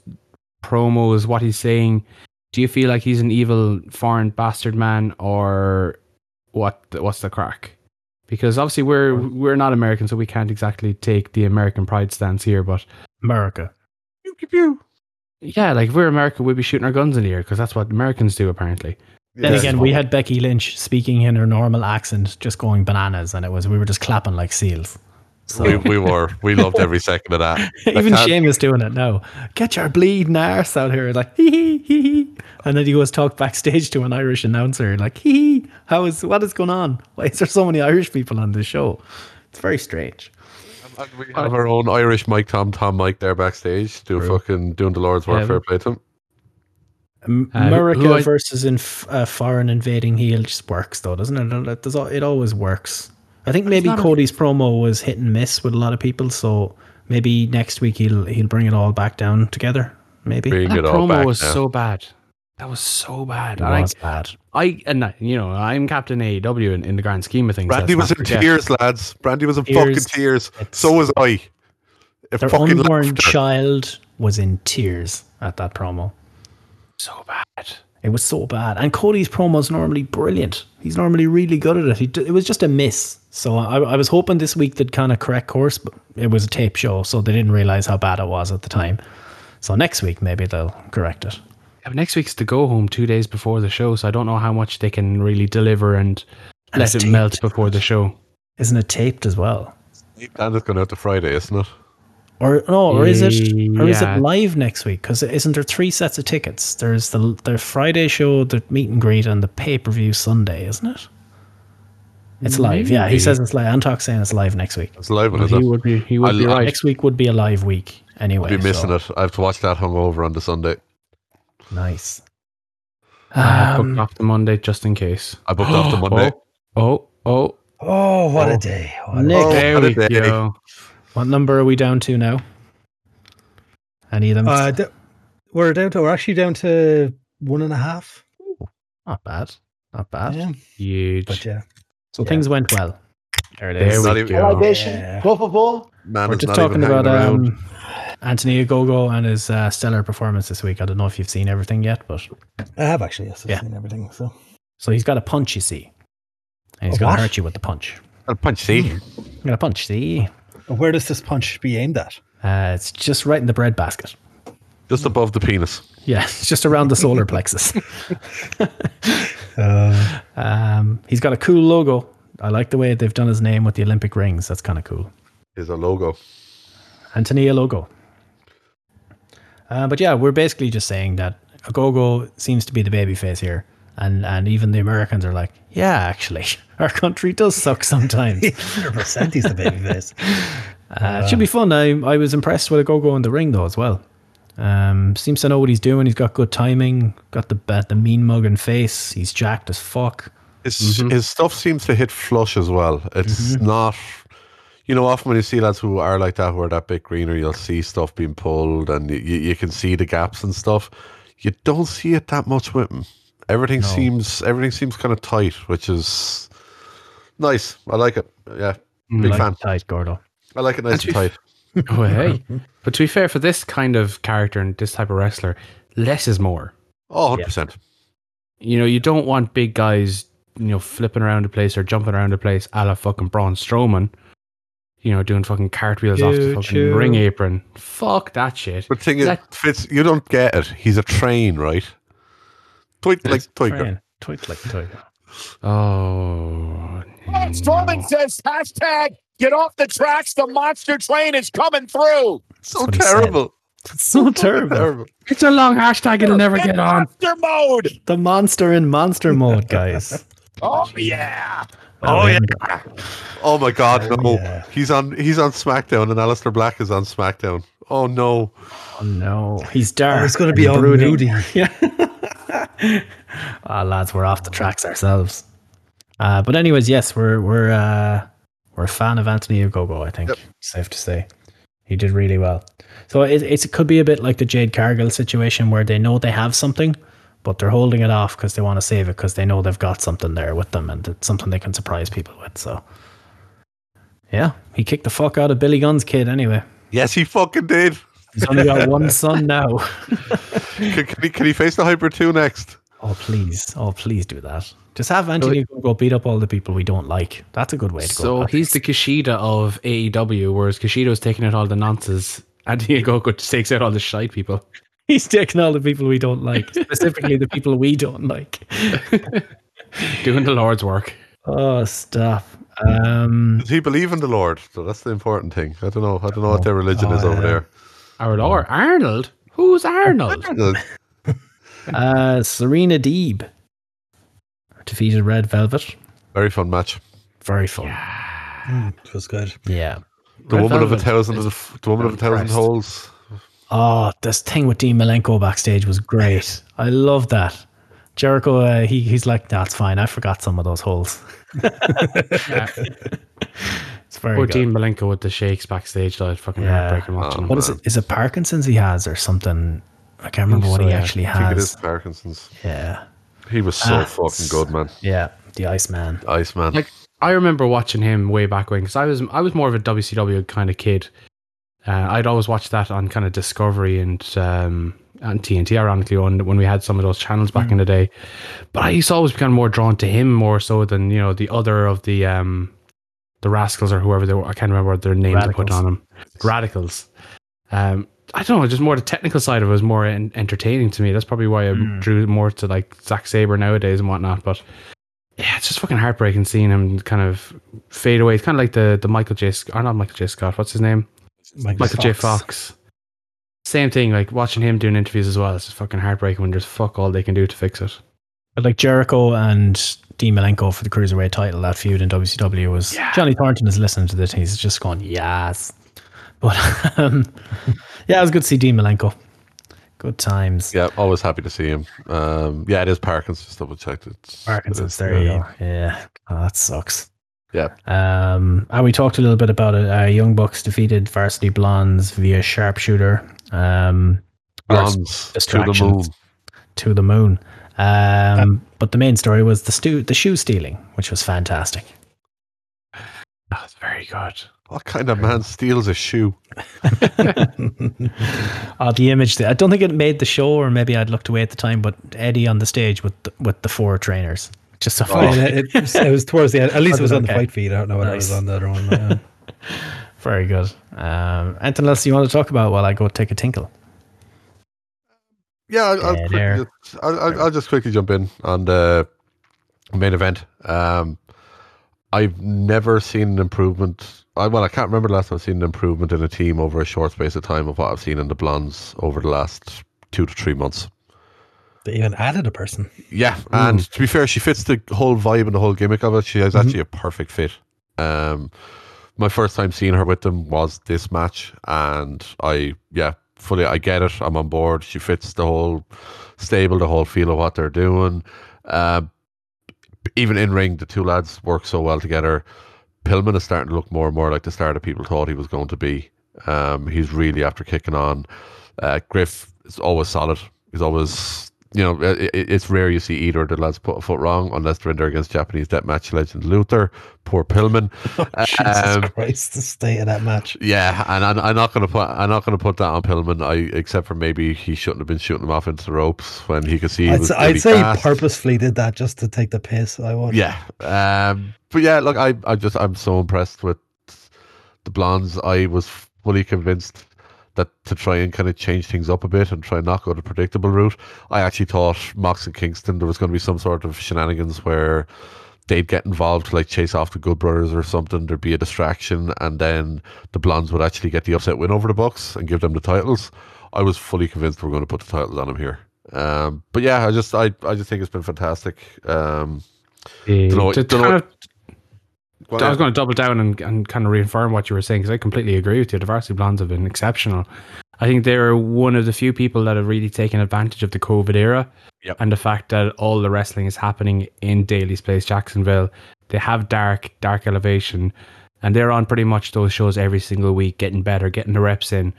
promos? What he's saying? Do you feel like he's an evil foreign bastard man, or what? What's the crack? Because obviously we're we're not American, so we can't exactly take the American pride stance here. But America. Pew, pew, pew. yeah, like if we're America, we'd be shooting our guns in the air because that's what Americans do apparently. Then again, we had Becky Lynch speaking in her normal accent, just going bananas, and it was we were just clapping like seals. So we, we were. We loved every second of that. even Seamus doing it now. Get your bleeding arse out here, like hee hee hee hee. And then he goes talk backstage to an Irish announcer, like hee hee. How is what is going on? Why is there so many Irish people on this show? It's very strange. And we have our own Irish Mike Tom Tom Mike there backstage, doing True. fucking doing the Lord's work. Yeah. Fair play to him. Um, Uh, who- America who I- versus in f- uh, foreign invading heel just works though, doesn't it? It, does, al- it always works. I think maybe not a- Cody's promo was hit and miss with a lot of people, so maybe next week he'll he'll bring it all back down together. Maybe Bring That it all promo back was now. so bad. That was so bad. it And I- was bad. I and I- you know I'm Captain AEW in, in the grand scheme of things. Brandy was in forget. tears, lads. Brandy was in Tears. fucking tears. So was I. It Their fucking unborn laughter. child was in tears at that promo. So bad. It was so bad. And Cody's promo's normally brilliant. He's normally really good at it. He, d- it was just a miss. So I, I was hoping this week they'd kind of correct course, but it was a tape show, so they didn't realize how bad it was at the time. So next week maybe they'll correct it. Yeah, but next week's the go home two days before the show, so I don't know how much they can really deliver and, And let it's it melt before the show. Isn't it taped as well? And it's going out to Friday, isn't it? Or no, or is it or is it live next week? Because isn't there three sets of tickets? There's the the Friday show, the meet and greet, and the pay per view Sunday, isn't it? It's live. Yeah, he says it's live. Antox saying it's live next week. It's live, Well, is he it? would be he would I'll- be right. Next week would be a live week anyway. I'll be missing so- it. I have to watch that hungover on the Sunday. Nice. I booked Um, off the Monday just in case. I booked off the Monday. Oh, oh, Oh, what Oh. a day. What a Nick. Oh, there what a we day. go. What number are we down to now? Any of them? Uh, d- we're down to we're actually down to one and a half. Not bad. Not bad. Yeah, Huge. but yeah, So Yeah. things went well. There it There is. we Not even- go. libation, Yeah. propofol. Man, We're it's just not talking even about um, Anthony Ogogo and his uh, stellar performance this week. I don't know if you've seen everything yet, but I have actually yes, I've Yeah. seen everything. So so he's got a punch, you see. And he's going to hurt you with the punch. I'll punch see. He's got a punch, see? Where does this punch be aimed at? Uh, it's just right in the bread basket. Just above the penis. Yeah, it's just around the solar plexus. Uh, Um, he's got a cool logo. I like the way they've done his name with the Olympic rings. That's kind of cool. Is a logo. Antonia logo. Uh, but yeah, we're basically just saying that Ogogo seems to be the baby face here, and and even the Americans are like, yeah, actually, our country does suck sometimes. hundred percent, he's the baby face. Uh, it should be fun. I I was impressed with Ogogo in the ring though as well. Um, seems to know what he's doing. He's got good timing. Got the uh, the mean mug and face. He's jacked as fuck. His Mhm. his stuff seems to hit flush as well. It's not, you know, often when you see lads who are like that, who are that bit greener, you'll see stuff being pulled, and you, you can see the gaps and stuff. You don't see it that much with him. Everything No. seems everything seems kind of tight, which is nice. I like it. Yeah, mm, big Like fan. tight, Gordo. I like it nice and Actually, tight. Oh, hey. But to be fair, for this kind of character and this type of wrestler, less is more. Oh, 100 percent. You know, you don't want big guys, you know, flipping around the place or jumping around the place a la fucking Braun Strowman. You know, doing fucking cartwheels off the fucking choo. ring apron. Fuck that shit. But the thing is, That- Fitz, you don't get it. He's a train, right? Twit like Twiger. Train. Twit like twig. Oh. Strowman says hashtag get off the tracks. The monster train is coming through. So what he said. terrible. It's so terrible. Terrible. It's a long hashtag, it'll never In get on. monster mode. The monster in monster mode, guys. Oh yeah. Oh, yeah. Oh my God, oh, no! yeah. He's on. He's on SmackDown, and Aleister Black is on SmackDown. Oh no! Oh, no. He's dark. Oh, it's going to be and all brooding. moody. Yeah. Ah, lads, we're off the tracks ourselves. Uh, but anyways, yes, we're we're uh, we're a fan of Anthony Ogogo. I think Yep. safe to say he did really well. So it, it's, it could be a bit like the Jade Cargill situation where they know they have something, but they're holding it off because they want to save it because they know they've got something there with them and it's something they can surprise people with. So yeah, he kicked the fuck out of Billy Gunn's kid anyway. Yes, he fucking did. He's only got one son now. Can, can he, can he face the Hyper Two next? Oh please, oh please do that. Just have Anthony go beat up all the people we don't like. That's a good way to go. So he's the Kushida of AEW, whereas Kushida's taking out all the nonsense. Anthony Ogogo just takes out all the shite people. He's taking all the people we don't like, specifically the people we don't like. Doing the Lord's work. Oh, stop. Um, Does he believe in the Lord? So that's the important thing. I don't know. I don't know what their religion is Oh, over yeah. there. Our Lord. Arnold? Who's Arnold? uh, Serena Deeb defeated Red Velvet. Very fun match. Very fun. Mm, it was good. Yeah. The Red woman of a thousand, is- the woman of a thousand impressed. holes. Oh, this thing with Dean Malenko backstage was great. I love that. Jericho, uh, he he's like, that's fine. I forgot some of those holes. Yeah. It's very Poor good. Dean Malenko with the shakes backstage. That fucking Yeah. heartbreaking watching him. What is it? Is it Parkinson's he has or something? I can't remember what so, he yeah. actually I think it is has. Parkinson's. Yeah. He was so Ah, fucking good, man. Yeah. The Iceman. Iceman. Like I remember watching him way back when because I was I was more of a WCW kind of kid. Uh, I'd always watch that on kind of Discovery and um, and TNT, ironically, on when we had some of those channels back in the day. But I used to always become more drawn to him more so than you know the other of the um, the Rascals or whoever they were. I can't remember what their names they put on them. Radicals. Um, I don't know, just more the technical side of it was more en- entertaining to me. That's probably why I drew more to like Zack Sabre nowadays and whatnot. But yeah, it's just fucking heartbreaking seeing him kind of fade away. It's kind of like the the Michael J. Scott, or not Michael J. Scott. What's his name? Michael J. Fox. Same thing, like watching him doing interviews as well. It's just fucking heartbreaking when there's fuck all they can do to fix it. But like Jericho and Dean Malenko for the Cruiserweight title, that feud in WCW was Johnny Thornton is listening to this. He's just going, yes. But um, yeah, it was good to see Dean Malenko. Good times. yeah, always happy to see him. Um, yeah, it is Parkinson's. Double checked. It's Parkinson's, it's- there you yeah. go. Yeah. Oh, that sucks. Yeah. Um, and we talked a little bit about it. Uh, Young Bucks defeated Varsity Blondes via sharpshooter. Um, Blondes to the moon. to the moon. Um, but the main story was the stu- the shoe stealing, which was fantastic. That's very good. What kind of man steals a shoe? uh, the image, that, I don't think it made the show, or maybe I'd looked away at the time. But Eddie on the stage with the, with the four trainers, just so Oh, funny. yeah, it, it was, it was towards the end. At least it was on the fight feed. I don't know what Nice. it was on the other one. Yeah. Very good. Um, anything else you want to talk about while I go take a tinkle? Yeah, I'll, I'll, quickly just, I'll, I'll, I'll just quickly jump in on the main event. Um, I've never seen an improvement. I, well, I can't remember the last time I've seen an improvement in a team over a short space of time of what I've seen in the Blondes over the last two to three months. They even added a person. Yeah, and to be fair, she fits the whole vibe and the whole gimmick of it. She is actually a perfect fit. Um, my first time seeing her with them was this match, and I yeah, fully I get it. I'm on board. She fits the whole stable, the whole feel of what they're doing. Uh, even in ring, the two lads work so well together. Pillman is starting to look more and more like the star that people thought he was going to be. Um, he's really after kicking on. Uh, Griff is always solid. He's always you know, it, it's rare you see either of the lads put a foot wrong unless they're in there against Japanese deathmatch legend Luther, poor Pillman. Jesus Um, Christ, the state of that match. Yeah, and I'm, I'm not going to put I'm not going to put that on Pillman. I except for maybe he shouldn't have been shooting him off into the ropes when he could see. he I'd, was I'd say he purposefully did that just to take the piss. I would. Yeah, um, but yeah, look, I I just I'm so impressed with the blondes. I was fully convinced that to try and kind of change things up a bit and try and not go the predictable route. I actually thought Mox and Kingston there was going to be some sort of shenanigans where they'd get involved to like chase off the Good Brothers or something. There'd be a distraction, and then the blondes would actually get the upset win over the Bucks and give them the titles. I was fully convinced we are going to put the titles on them here. Um, but yeah, I just I, I just think it's been fantastic. Um, Dunno- to dunno- kind of I was going to double down and, and kind of reaffirm what you were saying because I completely agree with you. The Varsity Blondes have been exceptional. I think they're one of the few people that have really taken advantage of the COVID era Yep. and the fact that all the wrestling is happening in Daily's Place, Jacksonville. They have dark, dark elevation, and they're on pretty much those shows every single week, getting better, getting the reps in.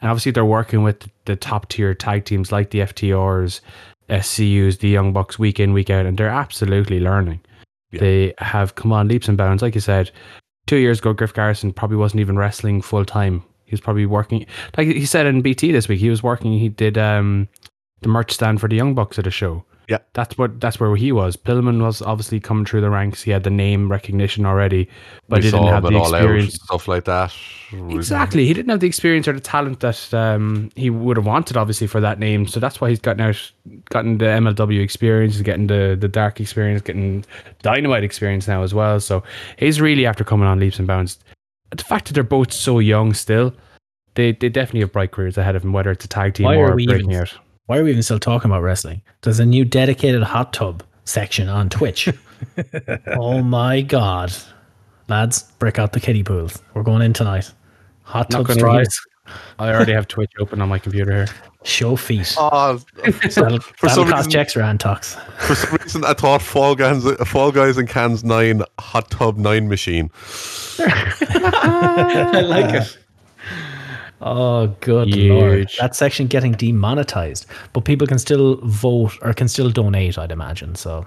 And obviously, they're working with the top tier tag teams like the FTRs, SCUs, the Young Bucks, week in, week out, and they're absolutely learning. Yeah. They have come on leaps and bounds. Like you said, two years ago, Griff Garrison probably wasn't even wrestling full time. He was probably working, like he said in BT this week, he was working, he did um, the merch stand for the Young Bucks at a show. Yeah. That's what that's where he was. Pillman was obviously coming through the ranks. He had the name recognition already, but we he didn't have the at All Out, experience. stuff like that. Exactly. He didn't have the experience or the talent that um, he would have wanted, obviously, for that name. So that's why he's gotten out, gotten the MLW experience, he's getting the, the dark experience, getting dynamite experience now as well. So he's really after coming on leaps and bounds. The fact that they're both so young still, they, they definitely have bright careers ahead of them, whether it's a tag team Why or are we breaking even- out. Why are we even still talking about wrestling? There's a new dedicated hot tub section on Twitch. oh my god. Lads, break out the kiddie pools. We're going in tonight. Hot Not tub gonna lie. streams. I already have Twitch open on my computer here. Show feet. Oh, that'll for that'll some cost reason- you extra Antox. for some reason, I thought Fall Guys, Fall Guys and Cans Nine Hot Tub Nine machine. I like it. Oh, good lord. That section getting demonetized. But people can still vote or can still donate, I'd imagine. So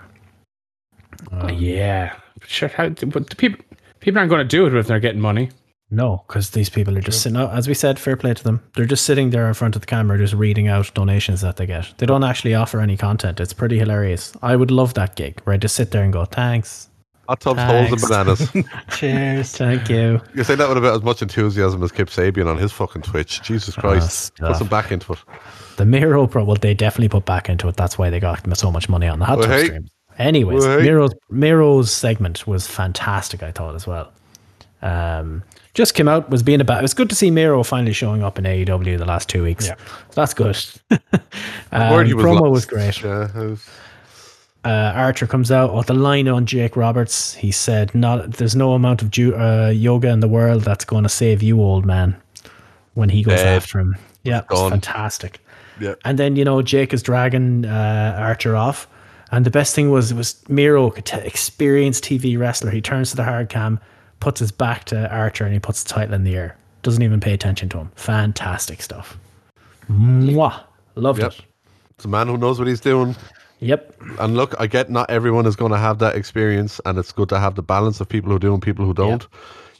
Oh, yeah. Sure. How, but the people, people aren't going to do it if they're getting money. No, because these people are just sitting out. As we said, fair play to them. They're just sitting there in front of the camera, just reading out donations that they get. They don't actually offer any content. It's pretty hilarious. I would love that gig where I just sit there and go, thanks, Hot tubs, holes, and bananas. cheers, thank you. You say that with about as much enthusiasm as Kip Sabian on his fucking Twitch. Jesus Christ, stuff. put some back into it. The Miro Pro, well, they definitely put back into it. That's why they got so much money on the hot Well, tub hey. streams. Anyways, Well, hey. Miro's, Miro's segment was fantastic, I thought, as well. Um, just came out, was being about. It was good to see Miro finally showing up in AEW the last two weeks. Yeah. So that's good. um, promo lost. was great. Yeah, uh, Archer comes out with the line on Jake Roberts. He said, "Not there's no amount of ju- uh, yoga in the world that's going to save you, old man." When he goes Dead. after him, yeah, it's fantastic. yeah. And then you know Jake is dragging uh, Archer off, and the best thing was it was Miro, experienced TV wrestler. He turns to the hard cam, puts his back to Archer, and he puts the title in the air. Doesn't even pay attention to him. Fantastic stuff. Mwah. Loved Yep. it. It's a man who knows what he's doing. Yep. And look, I get not everyone is going to have that experience, and it's good to have the balance of people who do and people who don't.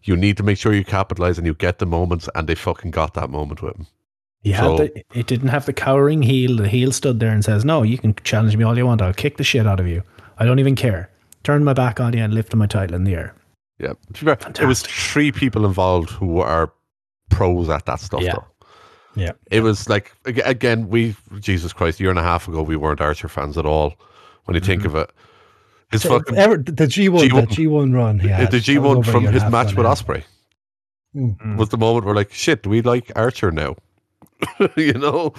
You need to make sure you capitalize and you get the moments, and they fucking got that moment with him. He had So- the, it didn't have the cowering heel. The heel stood there and says, "No, you can challenge me all you want. I'll kick the shit out of you. I don't even care. Turn my back on you and lift my title in the air." Yeah, fair, it was three people involved who are pros at that stuff. Yeah. Though Yeah. it was like again, we Jesus Christ, a year and a half ago, we weren't Archer fans at all. When you think of it, his So, fucking ever, the G1, G1 the G1 run, yeah. the G one from his match with Ospreay Mm. was the moment where like shit, we like Archer now? you know,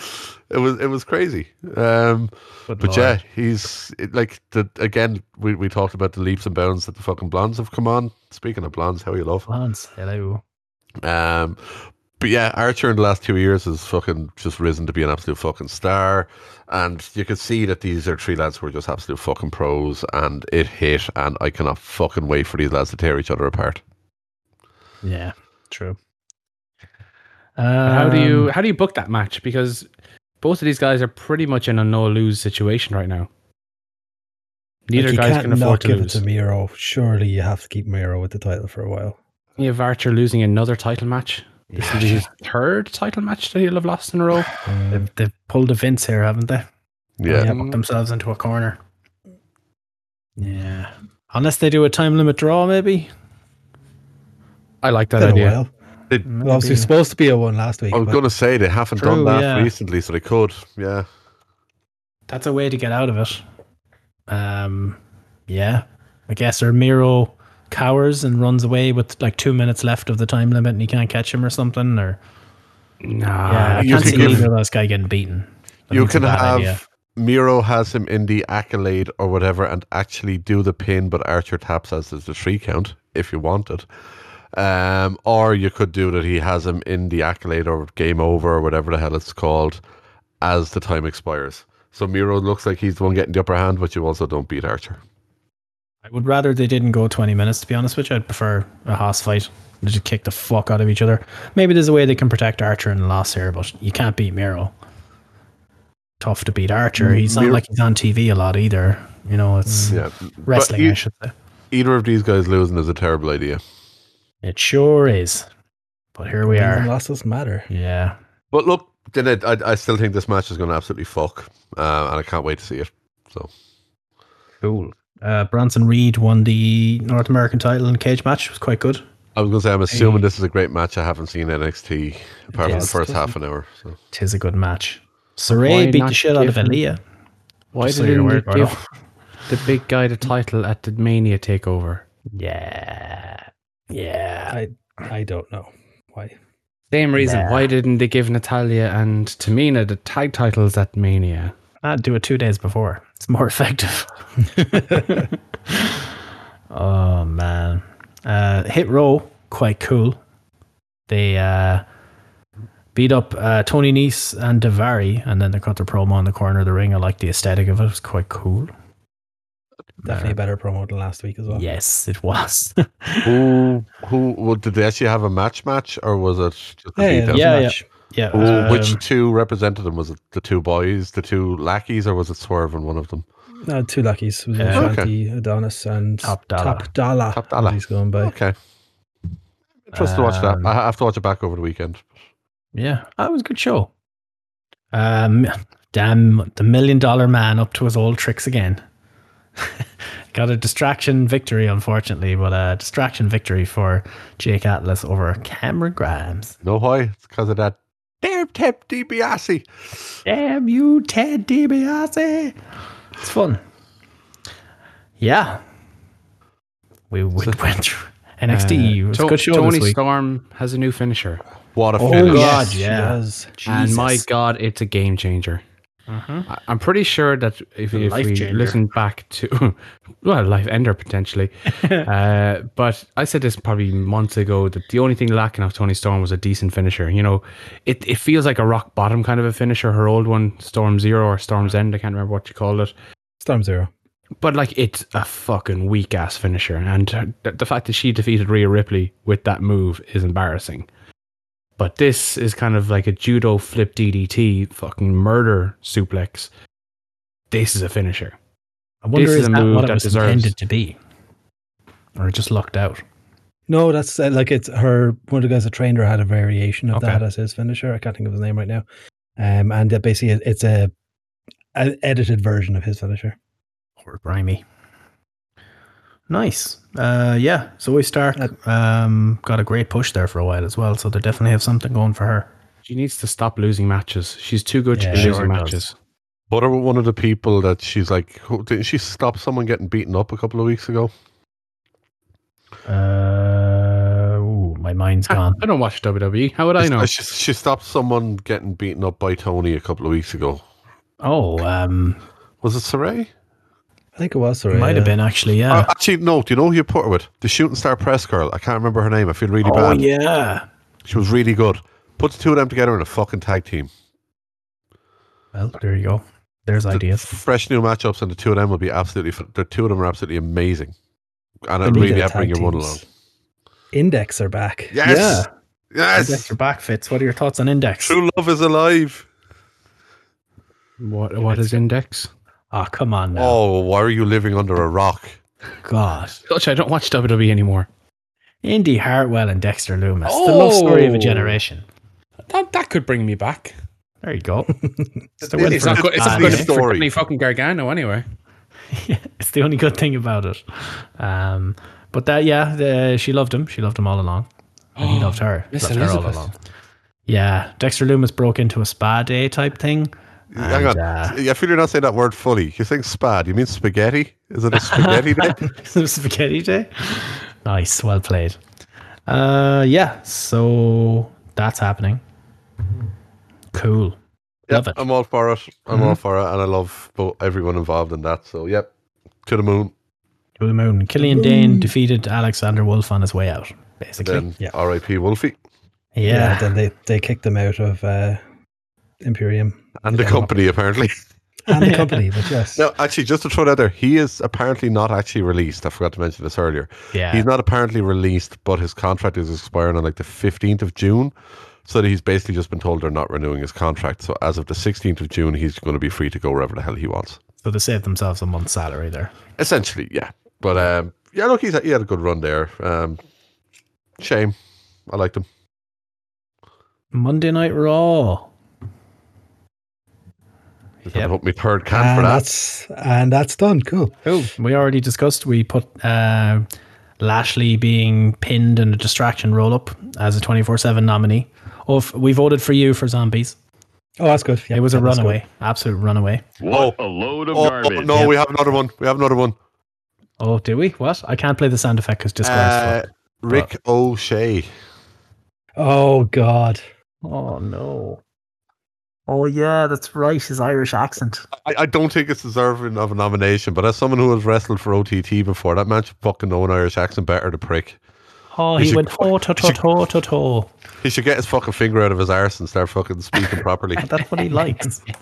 it was it was crazy. Um, but yeah, he's like the again. We, we talked about the leaps and bounds that the fucking blondes have come on. Speaking of blondes, how you love. Lance, hello. Um, But yeah, Archer in the last two years has fucking just risen to be an absolute fucking star. And you could see that these are three lads who are just absolute fucking pros and it hit and I cannot fucking wait for these lads to tear each other apart. Yeah, true. how do you Um, how do you book that match? Because both of these guys are pretty much in a no lose situation right now. Neither Like, guys can't can afford not to give lose. it to Miro. Surely you have to keep Miro with the title for a while. You have Archer losing another title match. This will be his third title match that he'll have lost in a row. Um, They've, they've pulled a Vince here, haven't they? Yeah. Yeah, put themselves into a corner. Yeah. Unless they do a time limit draw, maybe. I like that idea. while. It- Well, obviously, supposed to be a one last week. I was going to say they haven't True, done that yeah. recently, so they could. Yeah. That's a way to get out of it. Um, yeah. I guess or Miro cowers and runs away with like two minutes left of the time limit and you can't catch him or something. Or Nah, yeah, I can't see give- either of those guy getting beaten. I you think it's a can have idea. Miro has him in the accolade or whatever and actually do the pin, but Archer taps as the three count if you wanted. Um, or you could do that he has him in the accolade or game over or whatever the hell it's called as the time expires. So Miro looks like he's the one getting the upper hand, but you also don't beat Archer. I would rather they didn't go 20 minutes, to be honest with you. I'd prefer a house fight. They just kick the fuck out of each other. Maybe there's a way they can protect Archer in the loss here, but you can't beat Miro. Tough to beat Archer. He's not Miro- like he's on TV a lot either. You know, it's Yeah. wrestling, But e- I should say. either of these guys losing is a terrible idea. It sure is. But here we wins are. losses matter. Yeah. But look, then it, I, I still think this match is going to absolutely fuck, uh, and I can't wait to see it. So Cool. Uh, Bronson Reed won the North American title in a cage match. It was quite good. I was going to say I'm assuming this is a great match. I haven't seen NXT apart from the first half an hour. So Tis a good match. Why Sarray beat the shit out of give Aliyah. Why Just so you're didn't aware, they give the big guy the title at the Mania takeover? Yeah. Yeah. I I don't know why. Same reason. Nah. Why didn't they give Natalya and Tamina the tag titles at Mania? I'd do it two days before. It's more effective. oh man. Uh, Hit Row, quite cool. They uh, beat up uh, Tony Nese and Daivari, and then they cut their promo in the corner of the ring. I like the aesthetic of it. It was quite cool. Definitely a better promo than last week as well. Yes, it was. who who well, did they actually have a match match or was it just a Yeah, yeah, beatdown? there was a Yeah, yeah. match. yeah. Who- um, which two represented them? Was it the two boys, the two lackeys, or was it Swerve and one of them? No, two lackeys. It was Yeah. Shanti, Adonis, and Top Dolla. Top Dolla. Top Dolla. He's going by. Okay. Interested to watch that. Um, I have to watch it back over the weekend. Yeah, that was a good show. Um, damn, the million dollar man up to his old tricks again. Got a distraction victory, unfortunately, but a distraction victory for Jake Atlas over Cameron Grimes. No why? It's because of that damn Ted DiBiase. Damn you, Ted DiBiase! It's fun. Yeah, we, we went through NXT. it was Uh, a good show Toni this week. Storm has a new finisher. What a Oh, finish. God, Yes, yes. And my God, it's a game changer. Mhm. I- I'm pretty sure that if, if we changer. listen back to, well, life ender potentially. uh, but I said this probably months ago that the only thing lacking of Toni Storm was a decent finisher. You know, it, it feels like a rock bottom kind of a finisher. Her old one, Storm Zero or Storm's End, I can't remember what you called it. Storm Zero. But like, it's a fucking weak ass finisher, and the, the fact that she defeated Rhea Ripley with that move is embarrassing. But this is kind of like a judo flip DDT, fucking murder suplex. This is a finisher. I wonder This is is a that move what it that was deserves- intended to be, or just lucked out. No, that's uh, like it's her. One of the guys that trained her had a variation of Okay. that as his finisher. I can't think of his name right now. Um, and uh, basically, it's a an edited version of his finisher. Or grimy. Nice. Uh, yeah. Zoey Stark um, got a great push there for a while as well, so they definitely have something going for her. She needs to stop losing matches. She's too good Yeah, to be sure losing does. matches. What are one of the people that she's like? Who, didn't she stop someone getting beaten up a couple of weeks ago? Uh, ooh, my mind's gone. I don't watch WWE. How would I know? She, she stopped someone getting beaten up by Toni a couple of weeks ago. Oh, um, Was it Sarray? I think it was. Sorry, might have been actually. Yeah. Uh, actually, no. Do you know who you put her with? The shooting star press girl. I can't remember her name. I feel really oh bad. yeah. She was really good. Put the two of them together in a fucking tag team. Well, there you go. There's The ideas. Fresh new matchups, and the two of them will be absolutely. The two of them are absolutely amazing, and I They really their have to bring tag your one teams. along. Index are back. Yes, Index yes. your back fits. What are your thoughts on Index? True love is alive. What what is index? Oh, come on now. Oh, why are you living under a rock? God. Coach, I don't watch WWE anymore. Indi Hartwell and Dexter Lumis. The love story of a Oh. generation. That that could bring me back. There you go. It's the, It win is for- It's not good. It's not good the for story. Johnny fucking Gargano anyway. it's the only good thing about it. Um, but that, yeah, the, she loved him. She loved him all along. And he loved her. Miss loved her all Elizabeth. along. Yeah, Dexter Lumis broke into a spa day type thing. Hang on. And, uh, I feel you're not saying that word fully. You're saying spad. You mean spaghetti? Is it a spaghetti day? Is it a spaghetti day. Nice, well played. Uh, yeah, so that's happening. Cool. Love it. I'm all for it. I'm all for it, and I love both, everyone involved in that. So, yep, to the moon. To the moon. Killian Dain defeated Alexander Wolfe on his way out, basically. Then Yeah. R.I.P. Wolfie yeah. Then they, they kicked them out of uh, Imperium and the Yeah. company apparently. and the company. But yes, No, actually, just to throw it out there, he is apparently not actually released. I forgot to mention this earlier. yeah. He's not apparently released, but his contract is expiring on like the 15th of June. So that he's basically just been told they're not renewing his contract. So as of the 16th of June, he's going to be free to go wherever the hell he wants. So they saved themselves a month's salary there. Essentially, yeah. But um, yeah, look, he's he had a good run there. Um, shame, I liked him. Monday Night Raw. Just Yep. gonna hope my third can and for that. that's and that's done. Cool. Cool. We already discussed. We put uh, Lashley being pinned in a distraction roll up as a 24 7 nominee. Oh, f- we voted for you for zombies. Oh, that's good. Yeah, it was a yeah, that's runaway. Absolute runaway. Oh, A load of oh, oh, garbage. no, we have another one. We have another one. Oh, do we? What? I can't play the sound effect because Discord's Uh, fucked. Rick O'Shea. Oh God. Oh, no. Oh, yeah, that's right. His Irish accent. I, I don't think it's deserving of a nomination, but as someone who has wrestled for OTT before, that man should fucking know an Irish accent better to prick. Oh, He he should- went ho to to to to to. He should get his fucking finger out of his arse and start fucking speaking properly. That's what he likes.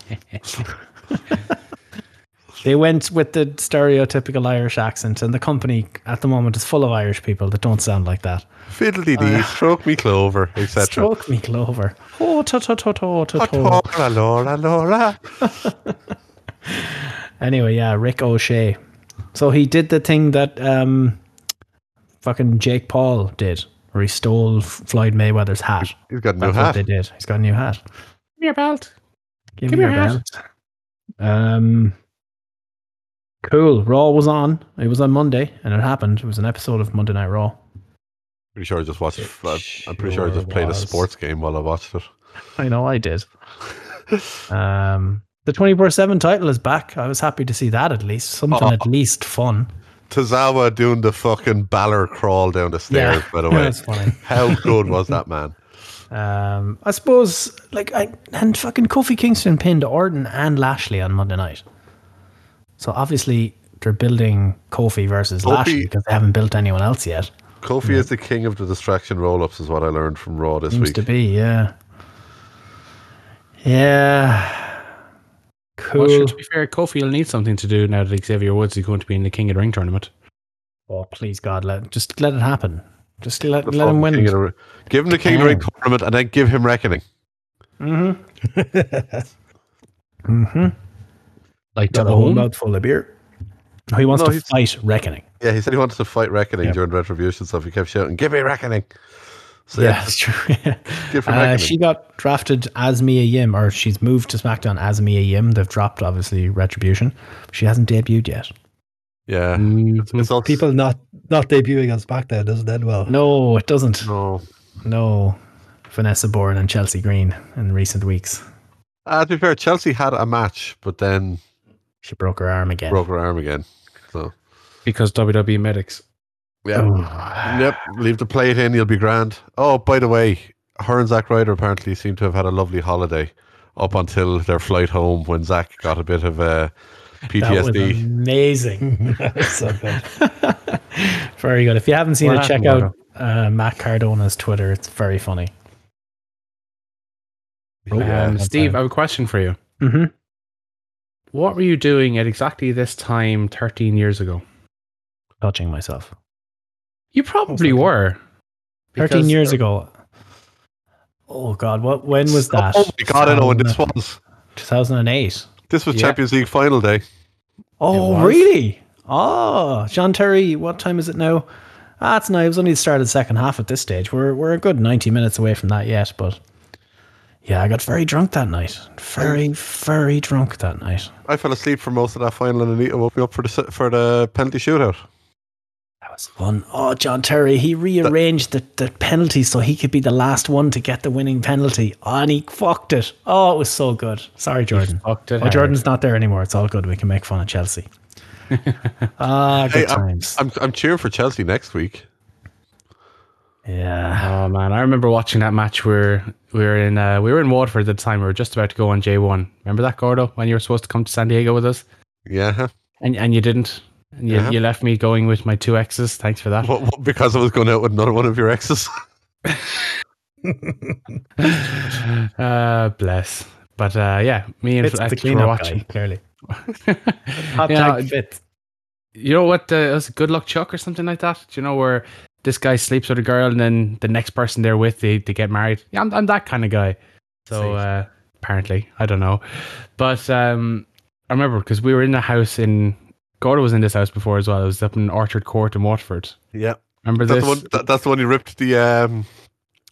they went with the stereotypical Irish accent, and the company at the moment is full of Irish people that don't sound like that. Fiddly dee, uh, stroke me clover, etc. Stroke me clover. Oh, to to to to to to. Laura, Laura, Laura. Anyway, yeah, Rick O'Shea. So he did the thing that um, fucking Jake Paul did, where he stole Floyd Mayweather's hat. He's got a new That's hat. what they did. He's got a new hat. Give me your belt. Give, Give me me your your belt. Um, cool. Raw was on. It was on Monday, and it happened. It was an episode of Monday Night Raw. Pretty sure I just watched. Uh, I'm pretty sure I just played a sports game while I watched it. I know I did. um, the twenty four seven title is back. I was happy to see that at least something Oh. at least fun. Tozawa doing the fucking baller crawl down the stairs. by the way, that's funny. how good was that man? Um, I suppose like I and fucking Kofi Kingston pinned Orton and Lashley on Monday night. So obviously they're building Kofi versus Kofi- Lashley because they haven't built anyone else yet. Kofi is the king of the distraction roll-ups, is what I learned from Raw this Seems week. to be, yeah. Yeah. Cool. Well, sure, to be fair, Kofi will need something to do now that Xavier Woods is going to be in the King of the Ring tournament. oh, please God, let just let it happen. Just let, The let him fucking king of win. the- give him the king of the ring tournament, and then give him reckoning. Mm-hmm. mm-hmm. Like Got a whole Tabone. mouthful of beer. He wants No, to fight reckoning. Yeah, he said he wanted to fight reckoning Yeah. during retribution stuff. He kept shouting, "Give me reckoning!" So yeah, yeah, that's true. give Uh, she got drafted as Mia Yim, or she's moved to SmackDown as Mia Yim. They've dropped, obviously, Retribution. She hasn't debuted yet. yeah, Mm, it's, it's all People not not debuting on SmackDown doesn't end well. No, it doesn't. No, No. Vanessa Borne and Chelsea Green in recent weeks. uh, to be fair, Chelsea had a match, but then She broke her arm again. broke her arm again. So because WWE medics. yeah, Oh. yep. Leave the plate in, you'll be grand. Oh, by the way, her and Zack Ryder apparently seem to have had a lovely holiday up until their flight home when Zack got a bit of uh, That was PTSD. amazing. so good. very good. If you haven't seen What it, check out uh, Matt Cardona's Twitter. It's very funny. Um, Steve. I have a question for you. Mm-hmm. What were you doing at exactly this time 13 years ago? Touching myself. You probably Most likely. were. 13 years ago. Oh, God. What? When was that? Oh my god, I know when this was. 2008. This was Yeah. Champions League final day. Oh, really? Oh, John Terry, what time is it now? Ah, it's now. It was only the start of the second half at this stage. We're we're a good ninety minutes away from that yet, but yeah, I got very drunk that night. Very, very drunk that night. I fell asleep for most of that final, and Anita woke me up for the se- for the penalty shootout. That was fun. Oh, John Terry, he rearranged the, the penalty so he could be the last one to get the winning penalty. Oh, and he fucked it. Oh, it was so good. Sorry, Jordan. fucked it Oh, hard. Jordan's not there anymore. It's all good. We can make fun of Chelsea. Ah, Hey, good I'm, times. I'm I'm cheering for Chelsea next week. yeah. Oh man, I remember watching that match where we were in uh, we were in Waterford at the time. We were just about to go on J one. Remember that Gordo when you were supposed to come to San Diego with us Yeah, and and you didn't. And you, Yeah. you left me going with my two exes. Thanks for that. What- what- because I was going out with another one of your exes. uh, bless. But uh, yeah, me and It's the Fletch were watching. guy, clearly. Hot tag fit. You know what? Uh, it was Good Luck Chuck or something like that. Do you know where this guy sleeps with a girl and then the next person they're with they, they get married? Yeah, I'm, I'm that kind of guy. So uh, apparently, I don't know, but um, I remember because we were in a house in Gordo was in this house before as well. It was up in Orchard Court in Waterford. yeah, Remember that's this? the one. That, that's the one you ripped the um,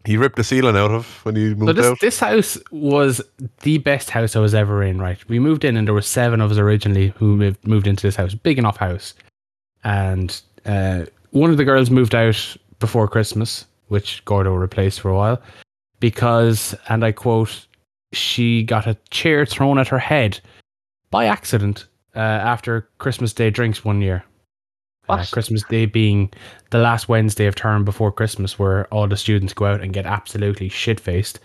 he ripped the ceiling out of when So moved this out. this house was the best house I was ever in. Right, we moved in and there were seven of us originally who moved, moved into this house, big enough house, and uh, one of the girls moved out before Christmas, which Gordo replaced for a while, because and I quote, she got a chair thrown at her head by accident uh, after Christmas Day drinks one year. Uh, Christmas Day being the last Wednesday of term before Christmas, where all the students go out and get absolutely shit faced,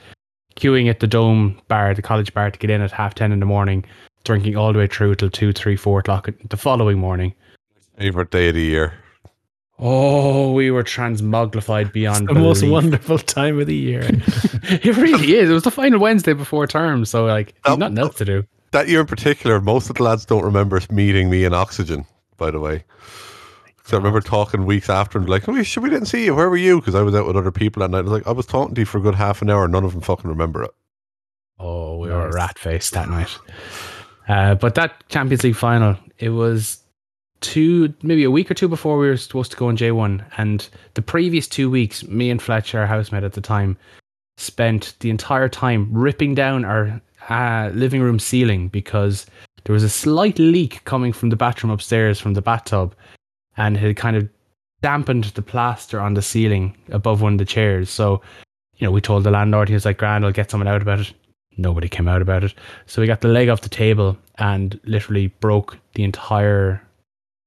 queuing at the Dome bar, the college bar, to get in at half ten in the morning, drinking all the way through till two, three, four o'clock the following morning. Favorite day of the year. Oh, we were transmogrified beyond The most wonderful time of the year. it really is. It was the final Wednesday before term, so like, there's Um, nothing else to do. That year in particular, most of the lads don't remember meeting me in Oxygen. By the way, so I remember talking weeks after and like, "Oh, should we didn't see you? Where were you?" Because I was out with other people that night. I was like, "I was talking to you for a good half an hour. None of them fucking remember it." Oh, we were Nice. rat faced that night. Uh, but that Champions League final, it was two, maybe a week or two before we were supposed to go on J1. And the previous two weeks, me and Fletcher, our housemate at the time, spent the entire time ripping down our uh, living room ceiling because there was a slight leak coming from the bathroom upstairs from the bathtub and it had kind of dampened the plaster on the ceiling above one of the chairs. So, you know, we told the landlord, he was like, Grand, I'll get someone out about it. Nobody came out about it. So we got the leg off the table and literally broke the entire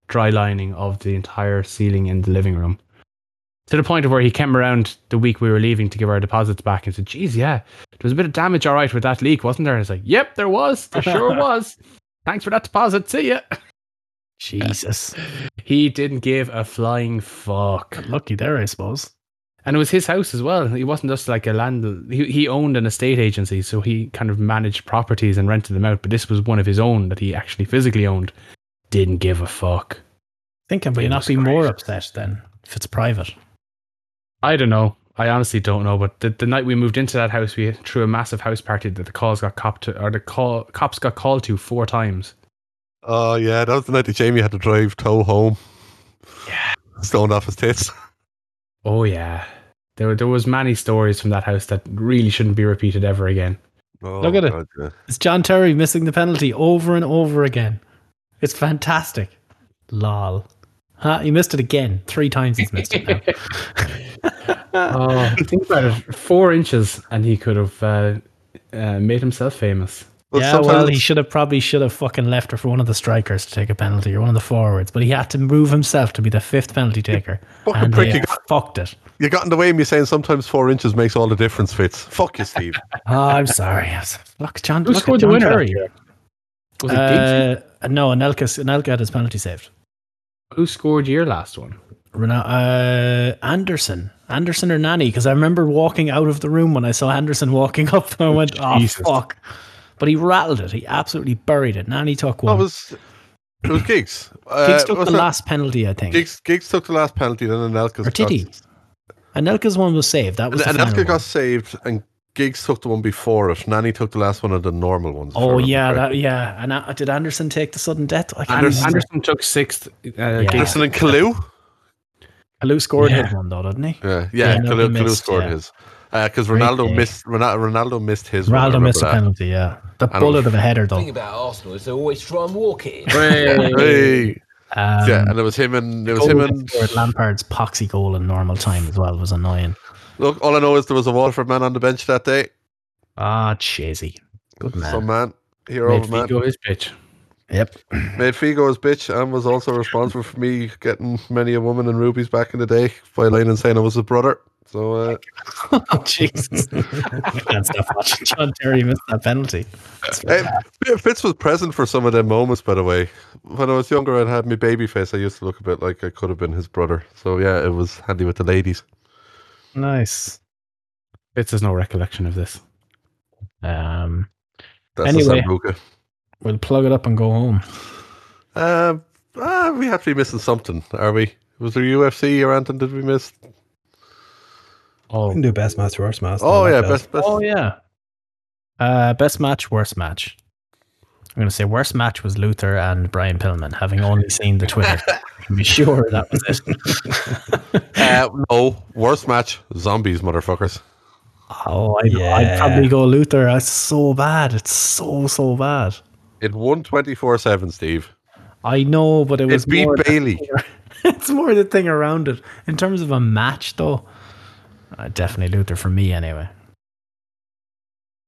dry lining of the entire ceiling in the living room. To the point of where he came around the week we were leaving to give our deposits back and said, Geez, yeah, there was a bit of damage, all right, with that leak, wasn't there? And I was like, Yep, there was. There sure was. Thanks for that deposit. See ya. Jesus. He didn't give a flying fuck. Lucky there, I suppose. And it was his house as well. He wasn't just like a land. He, he owned an estate agency, so he kind of managed properties and rented them out. But this was one of his own that he actually physically owned. Didn't give a fuck. Thinking, but It you not be more upset then if it's private. I don't know. I honestly don't know. But the, the night we moved into that house, we threw a massive house party that the calls got copped to, or the call cops got called to four times. Oh yeah, that was the night that Jamie had to drive tow home. Yeah, stoned off his tits. Oh yeah, there there was many stories from that house that really shouldn't be repeated ever again. Oh, Look at it. Yeah. It's John Terry missing the penalty over and over again. It's fantastic. Lol. Huh? He missed it again. Three times he's missed it now. Oh, think about it. Four inches, and he could have uh, uh, made himself famous. Well, yeah, well, he should have probably should have fucking left her for one of the strikers to take a penalty or one of the forwards, but he had to move himself to be the fifth penalty taker, Fucking and prick, you got- fucked it. You got in the way of me saying sometimes four inches makes all the difference. Fitz, fuck you, Steve. Oh, I'm sorry. I was- Look, John. Who look scored at the winner? Terry. that year? Was it Uh, no, Anelka, Anelka had his penalty saved. Who scored your last one? Rena- uh, Anderson, Anderson or Nani? Because I remember walking out of the room when I saw Anderson walking up, and I went, "Oh Jesus. fuck!" But he rattled it. He absolutely buried it. Nani took one. That was it was Giggs. Uh, Giggs took the wasn't last penalty, I think. Giggs, Giggs took the last penalty, then Anelka's or did he? Anelka's one was saved. That was the And final Anelka one. got saved, and Giggs took the one before it. Nani took the last one of the normal ones. Oh remember yeah, correctly. that, yeah. And uh, did Anderson take the sudden death? I can't Anderson, remember. Anderson took sixth. Uh, Giggs- Anderson and Kalou. Kalou scored Yeah. his one though, didn't he? Yeah, yeah, Yeah, no, Kalou, Kalou missed, scored yeah. his. Because Great Ronaldo day. missed Ronaldo, Ronaldo missed his. Ronaldo remember missed a that. penalty. Yeah, the I don't- bullet of a header though. The thing about Arsenal is they always try and walk it. Hey. Um, yeah, and it was him and it was him they and scored, Lampard's poxy goal in normal time as well was annoying. look. All I know is there was a Waterford man on the bench that day. Ah, cheesy. Good man. Some man, hero made of a man, Figo his pitch. Yep. made Figo his bitch, and was also responsible for me getting many a woman in rubies back in the day by lying and saying I was his brother. So uh, oh, Jesus. I can't stop watching John Terry missed that penalty. Hey, Fitz was present for some of them moments, by the way. When I was younger, I'd had my baby face. I used to look a bit like I could have been his brother. So yeah, it was handy with the ladies. Nice. Fitz has no recollection of this. Um, That's Anyway. The Sambuca. we'll plug it up and go home. Um, ah, we have to be missing something, are we? Was there UFC or anything? Did we miss? We Oh, can do best match, worst match. Oh yeah, best best. oh yeah. Uh, best match, worst match. I'm going to say worst match was Luther and Brian Pillman. Having only seen the Twitter, I can be sure that was it. Uh, no, worst match. Zombies, motherfuckers. oh, I'd, I'd probably go Luther. It's so bad. It's so so bad. It won twenty four seven. Steve. I know, but it was It beat more Bayley. it's more the thing around it. In terms of a match, though, uh, definitely Luther for me anyway.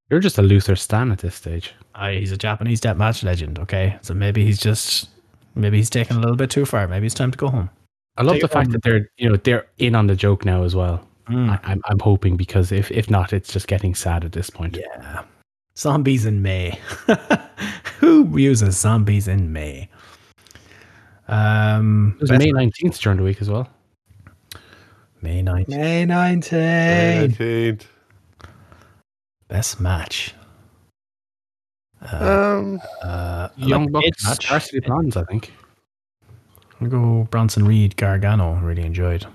You're just a Luther stan at this stage. I, he's a Japanese deathmatch legend. Okay, so maybe he's just maybe he's taken a little bit too far. Maybe it's time to go home. I love Take the fact home. that they're you know they're in on the joke now as well. Mm. I, I'm I'm hoping because if if not, it's just getting sad at this point. Yeah, zombies in May. Who uses zombies in May? Um, It was May nineteenth during the week as well. May 9th. May 19. 19th. Best match. Uh, Um, uh, I Young like the Bucks, match. Varsity Blondes, I think. I'll go Bronson Reed, Gargano. Really enjoyed.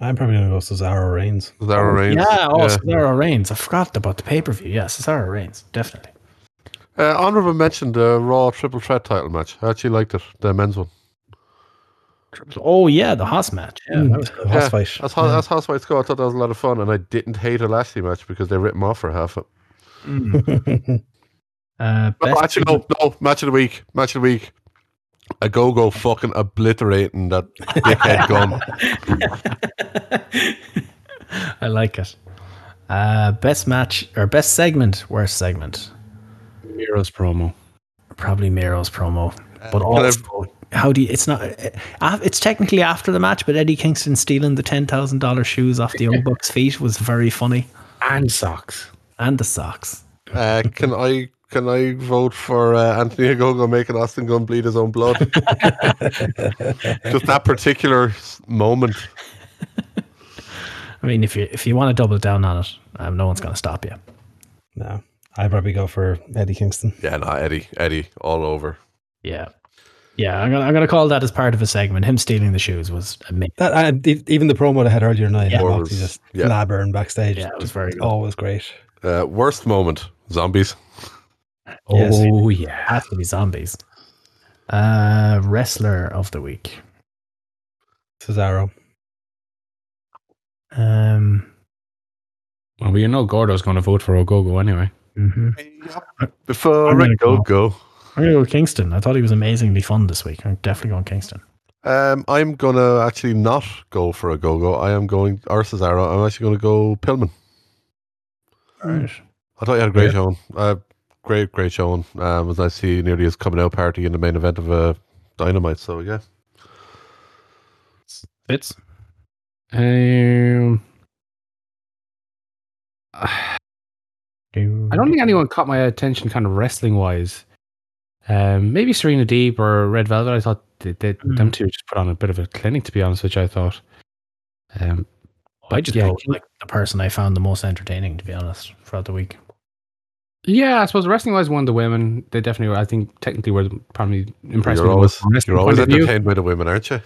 I'm probably going to go Cesaro Reigns. Zara Reigns. Yeah, oh, Cesaro Reigns. I forgot about the pay per view. Yeah, Cesaro Reigns, definitely. Uh, honorable mention the Raw Triple Threat title match. I actually liked it, the men's one. Oh yeah, the Haas match. Yeah, that was Mm, House fight. That's how Yeah. that's how Fights go. I thought that was a lot of fun, and I didn't hate a Lashley match because they ripped him off for half it. uh, But best actually, no, no, match of the week, match of the week. Ogogo fucking obliterating that dickhead Gunn. I like it. Uh, best match or best segment, worst segment. Miro's promo. Probably Miro's promo, but can also how do you? It's not. uh, It's technically after the match, but Eddie Kingston stealing the ten thousand dollars shoes off the Young Bucks' feet was very funny, And socks. and the socks. Uh, can I can I vote for uh, Anthony Ogogo making Austin Gunn bleed his own blood? Just that particular moment. I mean, if you if you want to double down on it, um, no one's going to stop you. no, I'd probably go for Eddie Kingston. Yeah, no, Eddie, Eddie, all over. Yeah, yeah. I'm gonna I'm gonna call that as part of a segment. Him stealing the shoes was amazing. That uh, e- even the promo they had earlier tonight, Yeah. yeah, was- just yeah. blabbering backstage. Yeah, it was very good. always great. Uh, worst moment, zombies. Yes. Oh yeah. Has to be zombies. Uh, wrestler of the week. Cesaro. Um, Well, we know Gordo's going to vote for Ogogo anyway. Mhm. Before I'm I go go. go. I'm gonna go with Kingston. I thought he was amazingly fun this week. I'm definitely going Kingston. Um, I'm gonna actually not go for Ogogo. I am going or Cesaro. I'm actually gonna go Pillman. Right. I thought you had a great Yeah. showing. Uh, great, great showing. Um, it was nice to see nearly his coming out party in the main event of uh, Dynamite. So yeah, Fitz. Um, I don't think anyone caught my attention kind of wrestling wise. Um, maybe Serena Deeb or Red Velvet. I thought They, they, Mm. Them two just put on a bit of a clinic, to be honest, which I thought. Um, I just yeah, thought like the person I found the most entertaining, to be honest, throughout the week. yeah, I suppose wrestling wise, one of the women, they definitely were. I think technically were probably impressed You're me always, most from a wrestling you're always point of entertained by the women, aren't you?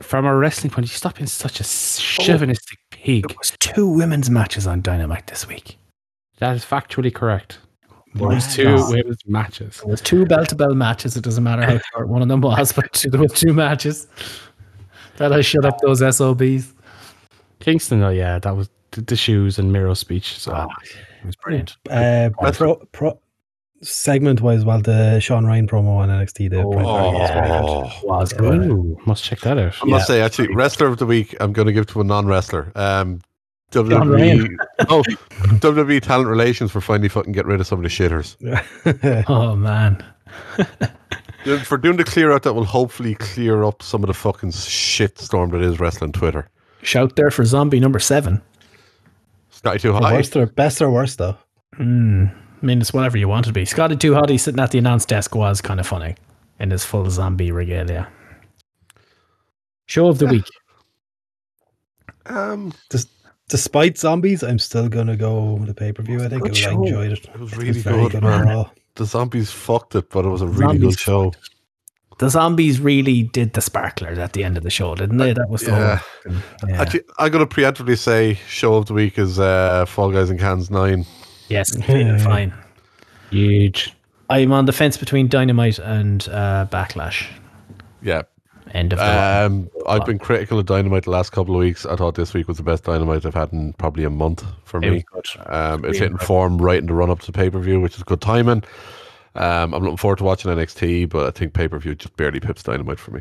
From a wrestling point of view, stop being such a chauvinistic pig. There was two women's matches on Dynamite this week. That is factually correct. There Wow. was two women's matches. There was two bell to bell matches. It doesn't matter how short one of them was, but two, there were two matches. That I shut up those SOBs. Kingston, though, yeah, that was the, the shoes and Miro speech. So Ah, it was brilliant. Uh, pro, pro, segment wise, well, the Sean Ryan promo on NXT. The Oh, Pride Parade was good. Oh. Good. Ooh, must check that out. I must say, actually, wrestler of the week, I'm going to give to a non-wrestler. Um, John WWE, oh, WWE talent relations for finally fucking get rid of some of the shitters. Oh man. For doing the clear out that will hopefully clear up some of the fucking shit storm that is wrestling Twitter. Shout there for zombie number seven. Scotty too hot. worst or best or worst though. Mm, I mean, it's whatever you want it to be. Scotty 2 Hotty sitting at the announce desk was kind of funny in his full zombie regalia. Show of the week. Um, Despite zombies, I'm still gonna go with the pay per view. I think it I show. enjoyed it. it was It really was very good, man. The zombies fucked it, but it was a really Zombies good show. The zombies really did the sparklers at the end of the show, didn't they? That was the Yeah. whole thing. yeah. Actually, I'm going to preemptively say show of the week is uh, Fall Guys and Cans 9. Yes, completely fine. Huge. I'm on the fence between Dynamite and uh, Backlash. Yeah. End of the line. Um, I've been critical of Dynamite the last couple of weeks. I thought this week was the best Dynamite I've had in probably a month for It me. Um, it's Really hitting form right in the run up to pay per view, which is good timing. Um, I'm looking forward to watching NXT, but I think pay per view just barely pips Dynamite for me.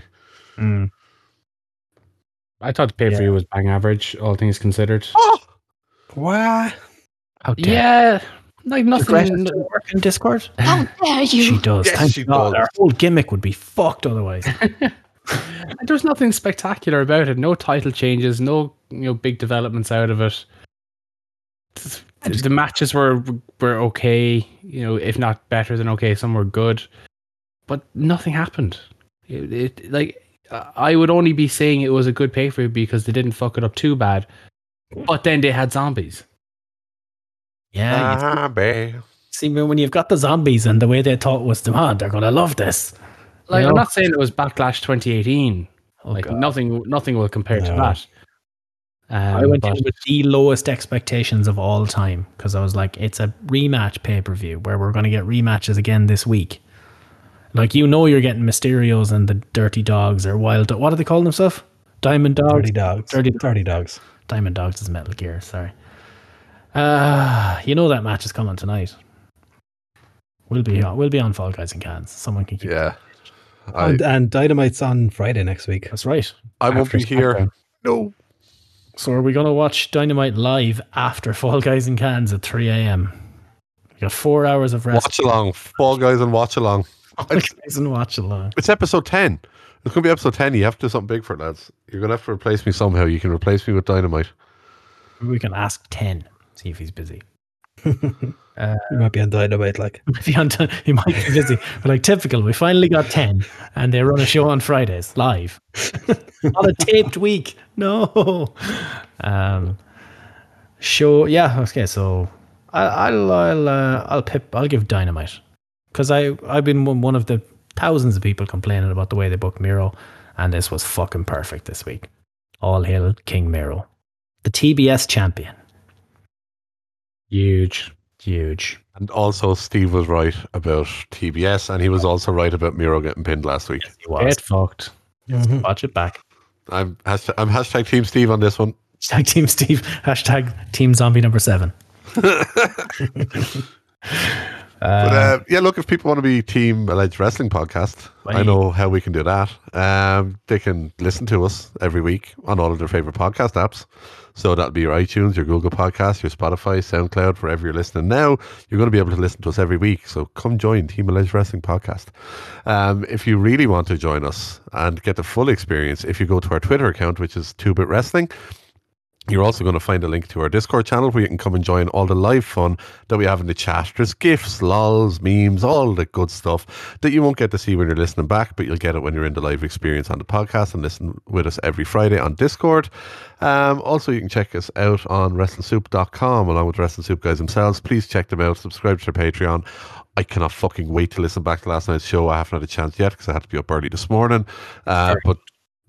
Mm. I thought the pay per view was bang average, all things considered. What? How dare Yeah, like Greta nothing. doesn't work in Discord? How dare you? She does. Yes, Thank she God. does. Our whole gimmick would be fucked otherwise. There's nothing spectacular about it. No title changes. No you know big developments out of it. The, the matches were were okay. You know, if not better than okay, some were good, but nothing happened. It, it like I would only be saying it was a good pay for because they didn't fuck it up too bad. But then they had zombies. yeah. you Ah, see, when you've got the zombies and the way they thought was demand, they're going to love this. Like You I'm not saying it was Backlash 2018. Oh, like God. nothing, nothing will compare to that. Um, I went but- in with the lowest expectations of all time because I was like, it's a rematch pay per view where we're going to get rematches again this week. Like, you know, you're getting Mysterios and the Dirty Dogs or Wild. Do- what do they call themselves? Diamond Dogs? Dirty dogs. Dirty- Dirty dogs. Diamond Dogs is Metal Gear, sorry. Uh, you know that match is coming tonight. We'll be on, we'll be on Fall Guys and Cans. Someone can keep Yeah. I, And, and Dynamite's on Friday next week. That's right. I won't after be here. SmackDown. No. So are we going to watch Dynamite live after Fall Guys and Cans at 3 a.m.? We got four hours of rest. Watch along. Fall Guys and watch along. Fall Guys and watch along. It's episode 10. It's going to be episode 10. You have to do something big for it, lads. You're going to have to replace me somehow. You can replace me with Dynamite. We can ask 10, see if he's busy. You might be on Dynamite, like. If he, on he might be busy. But like typical, we finally got 10 and they run a show on Fridays live. on a taped week. No. Um, show, yeah, okay, so I, I'll, I'll, uh, I'll pip, I'll give Dynamite. Because I, I've been one one of the thousands of people complaining about the way they booked Miro, and this was fucking perfect this week. All hail King Miro. The TBS champion. huge. Huge. And also, Steve was right about TBS, and he was also right about Miro getting pinned last week. He was. Get fucked. Mhm. Watch it back. I'm hashtag, I'm hashtag Team Steve on this one. Hashtag Team Steve. Hashtag Team Zombie number seven. But uh, yeah, look, if people want to be Team Alleged Wrestling Podcast, I know how we can do that. Um, they can listen to us every week on all of their favorite podcast apps. So that'll be your iTunes, your Google Podcast, your Spotify, SoundCloud, wherever you're listening now. You're going to be able to listen to us every week. So come join Team Alleged Wrestling Podcast. Um, if you really want to join us and get the full experience, if you go to our Twitter account, which is 2 Bit Wrestling, You're also going to find a link to our Discord channel where you can come and join all the live fun that we have in the chat. There's gifs, lols, memes, all the good stuff that you won't get to see when you're listening back, but you'll get it when you're in the live experience on the podcast and listen with us every Friday on Discord. Um, also, you can check us out on WrestlingSoup.com along with the Wrestling Soup guys themselves. Please check them out. Subscribe to their Patreon. I cannot fucking wait to listen back to last night's show. I haven't had a chance yet because I had to be up early this morning. Uh, but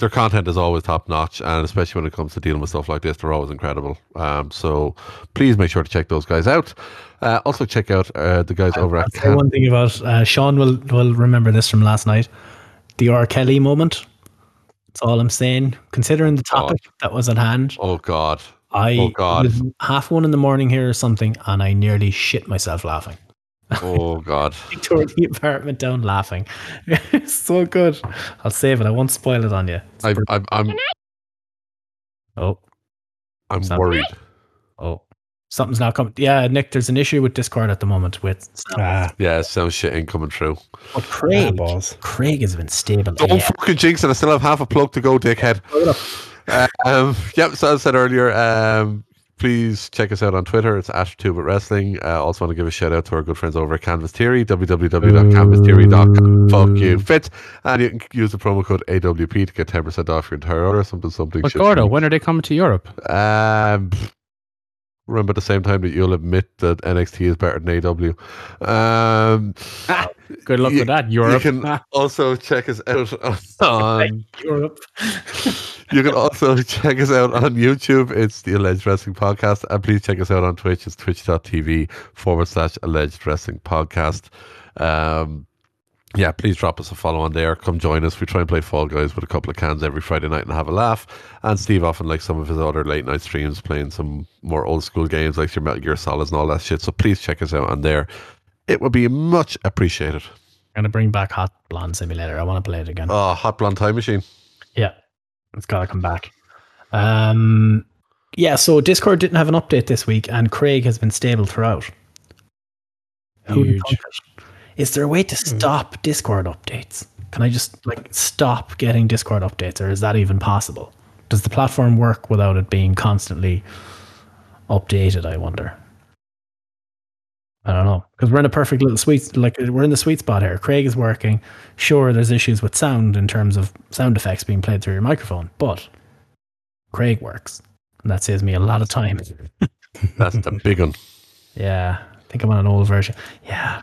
their content is always top notch, and especially when it comes to dealing with stuff like this, they're always incredible. Um, so please make sure to check those guys out. Uh, also, check out uh, the guys over I'll at one thing about uh, Sean will will remember this from last night. The R. Kelly moment. That's all I'm saying. Considering the topic that was at hand, Oh God! I Oh, God. was half one in the morning here or something, and I nearly shit myself laughing. Oh God! I tore the apartment down laughing. it's so good. I'll save it. I won't spoil it on you. It's I'm I'm I'm, oh, I'm Sam- worried. oh, something's not coming. Yeah, Nick, there's an issue with Discord at the moment with sound. Ah, Yeah, some shit ain't coming through. But ah, Craig. balls. Craig has been stable. Don't Yeah. fucking jinx it. I still have half a plug to go, dickhead. Uh, um, yep, so as I said earlier, um, please check us out on Twitter. It's AstroTube at Wrestling. I uh, also want to give a shout out to our good friends over at Canvas Theory, www.canvastheory.com. Fuck you, fit. And you can use the promo code AWP to get 10% off your entire order. Something, something. Gordo, when are they coming to Europe? Um, remember at the same time that you'll admit that NXT is better than AEW. Um, Good luck You- with that, you can also check us out on Europe. You can also check us out on YouTube. It's the Alleged Wrestling Podcast. And please check us out on Twitch. It's twitch.tv forward slash Alleged Wrestling Podcast. Um, yeah, please drop us a follow on there. Come join us. We try and play Fall Guys with a couple of cans every Friday night and have a laugh. And Steve often likes some of his other late night streams playing some more old school games like your Metal Gear Solids and all that shit. So please check us out on there. It would be much appreciated. I'm gonna bring back Hot Blonde Simulator. I want to play it again. Oh, Hot Blonde Time Machine. Yeah, it's gotta come back. Um, yeah. So Discord didn't have an update this week, and Craig has been stable throughout. Who'd Huge. Thunk it? Is there a way to mm-hmm. stop Discord updates? Can I just like stop getting Discord updates, or is that even possible? Does the platform work without it being constantly updated? I wonder. I don't know because we're in a perfect little sweet like we're in the sweet spot here. Craig is working. Sure, there's issues with sound in terms of sound effects being played through your microphone, but Craig works, and that saves me a lot of time. That's the big one. Yeah, I think I'm on an old version. Yeah,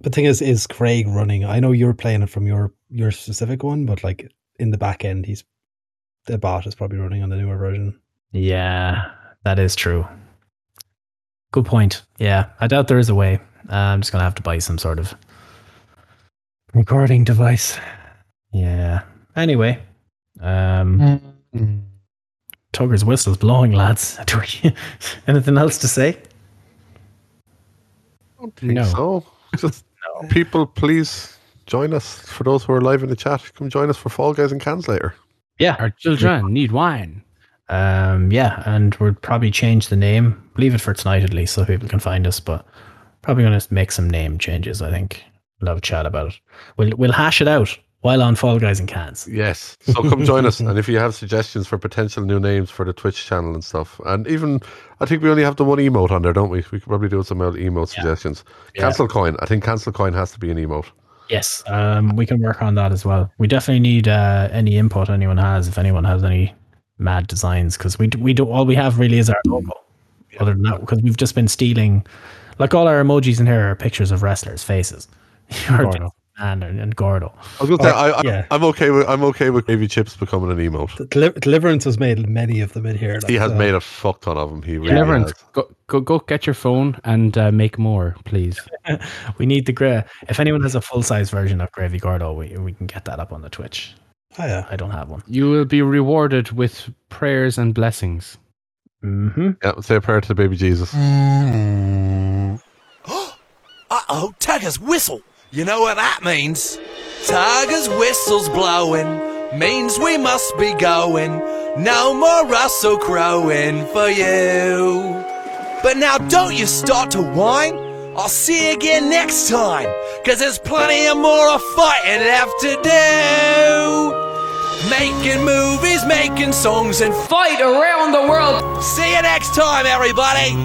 The thing is, is Craig running? I know you're playing it from your your specific one, but like in the back end, he's the bot is probably running on the newer version. yeah, that is true. Good point. Yeah, I doubt there is a way. Uh, I'm just gonna have to buy some sort of recording device. Yeah. Anyway, um, Tugger's whistle's blowing, lads. Anything else to say? think No. so. Just people, please join us. For those who are live in the chat, come join us for Fall Guys and Cans later. Yeah. Our children need wine. Um, yeah, and we'll probably change the name. Leave it for tonight at least, so people can find us. But probably going to make some name changes. I think we'll have a chat about it. We'll we'll hash it out while on Fall Guys and Cans. Yes. So come join us. And if you have suggestions for potential new names for the Twitch channel and stuff, and even I think we only have the one emote on there, don't we? We could probably do some emote suggestions. Yeah. Cancel coin. I think cancel coin has to be an emote. Yes, um, we can work on that as well. We definitely need uh, any input anyone has. If anyone has any mad designs, because we d- we do all we have really is our logo. Other than that, because we've just been stealing, like all our emojis in here are pictures of wrestlers' faces. Or Gordo. And, and Gordo. I was going to say I, I, yeah. I'm okay with I'm okay with gravy chips becoming an emote. The Deli- Deliverance has made many of them in here. He has so- made a fuck ton of them. He really Deliverance, has. go, go go get your phone and uh, make more, please. We need the gra- If anyone has a full size version of Gravy Gordo, we we can get that up on the Twitch. Oh, yeah. I don't have one. You will be rewarded with prayers and blessings. Mm-hmm. Yeah, say a prayer to the baby Jesus. Uh oh, Tiger's whistle. You know what that means? Tiger's whistle's blowing, means we must be going. No more Russell crowing for you. But now don't you start to whine. I'll see you again next time, cause there's plenty of more of fighting left to do. Making movies, making songs, and Fight around the world. see you next time, everybody.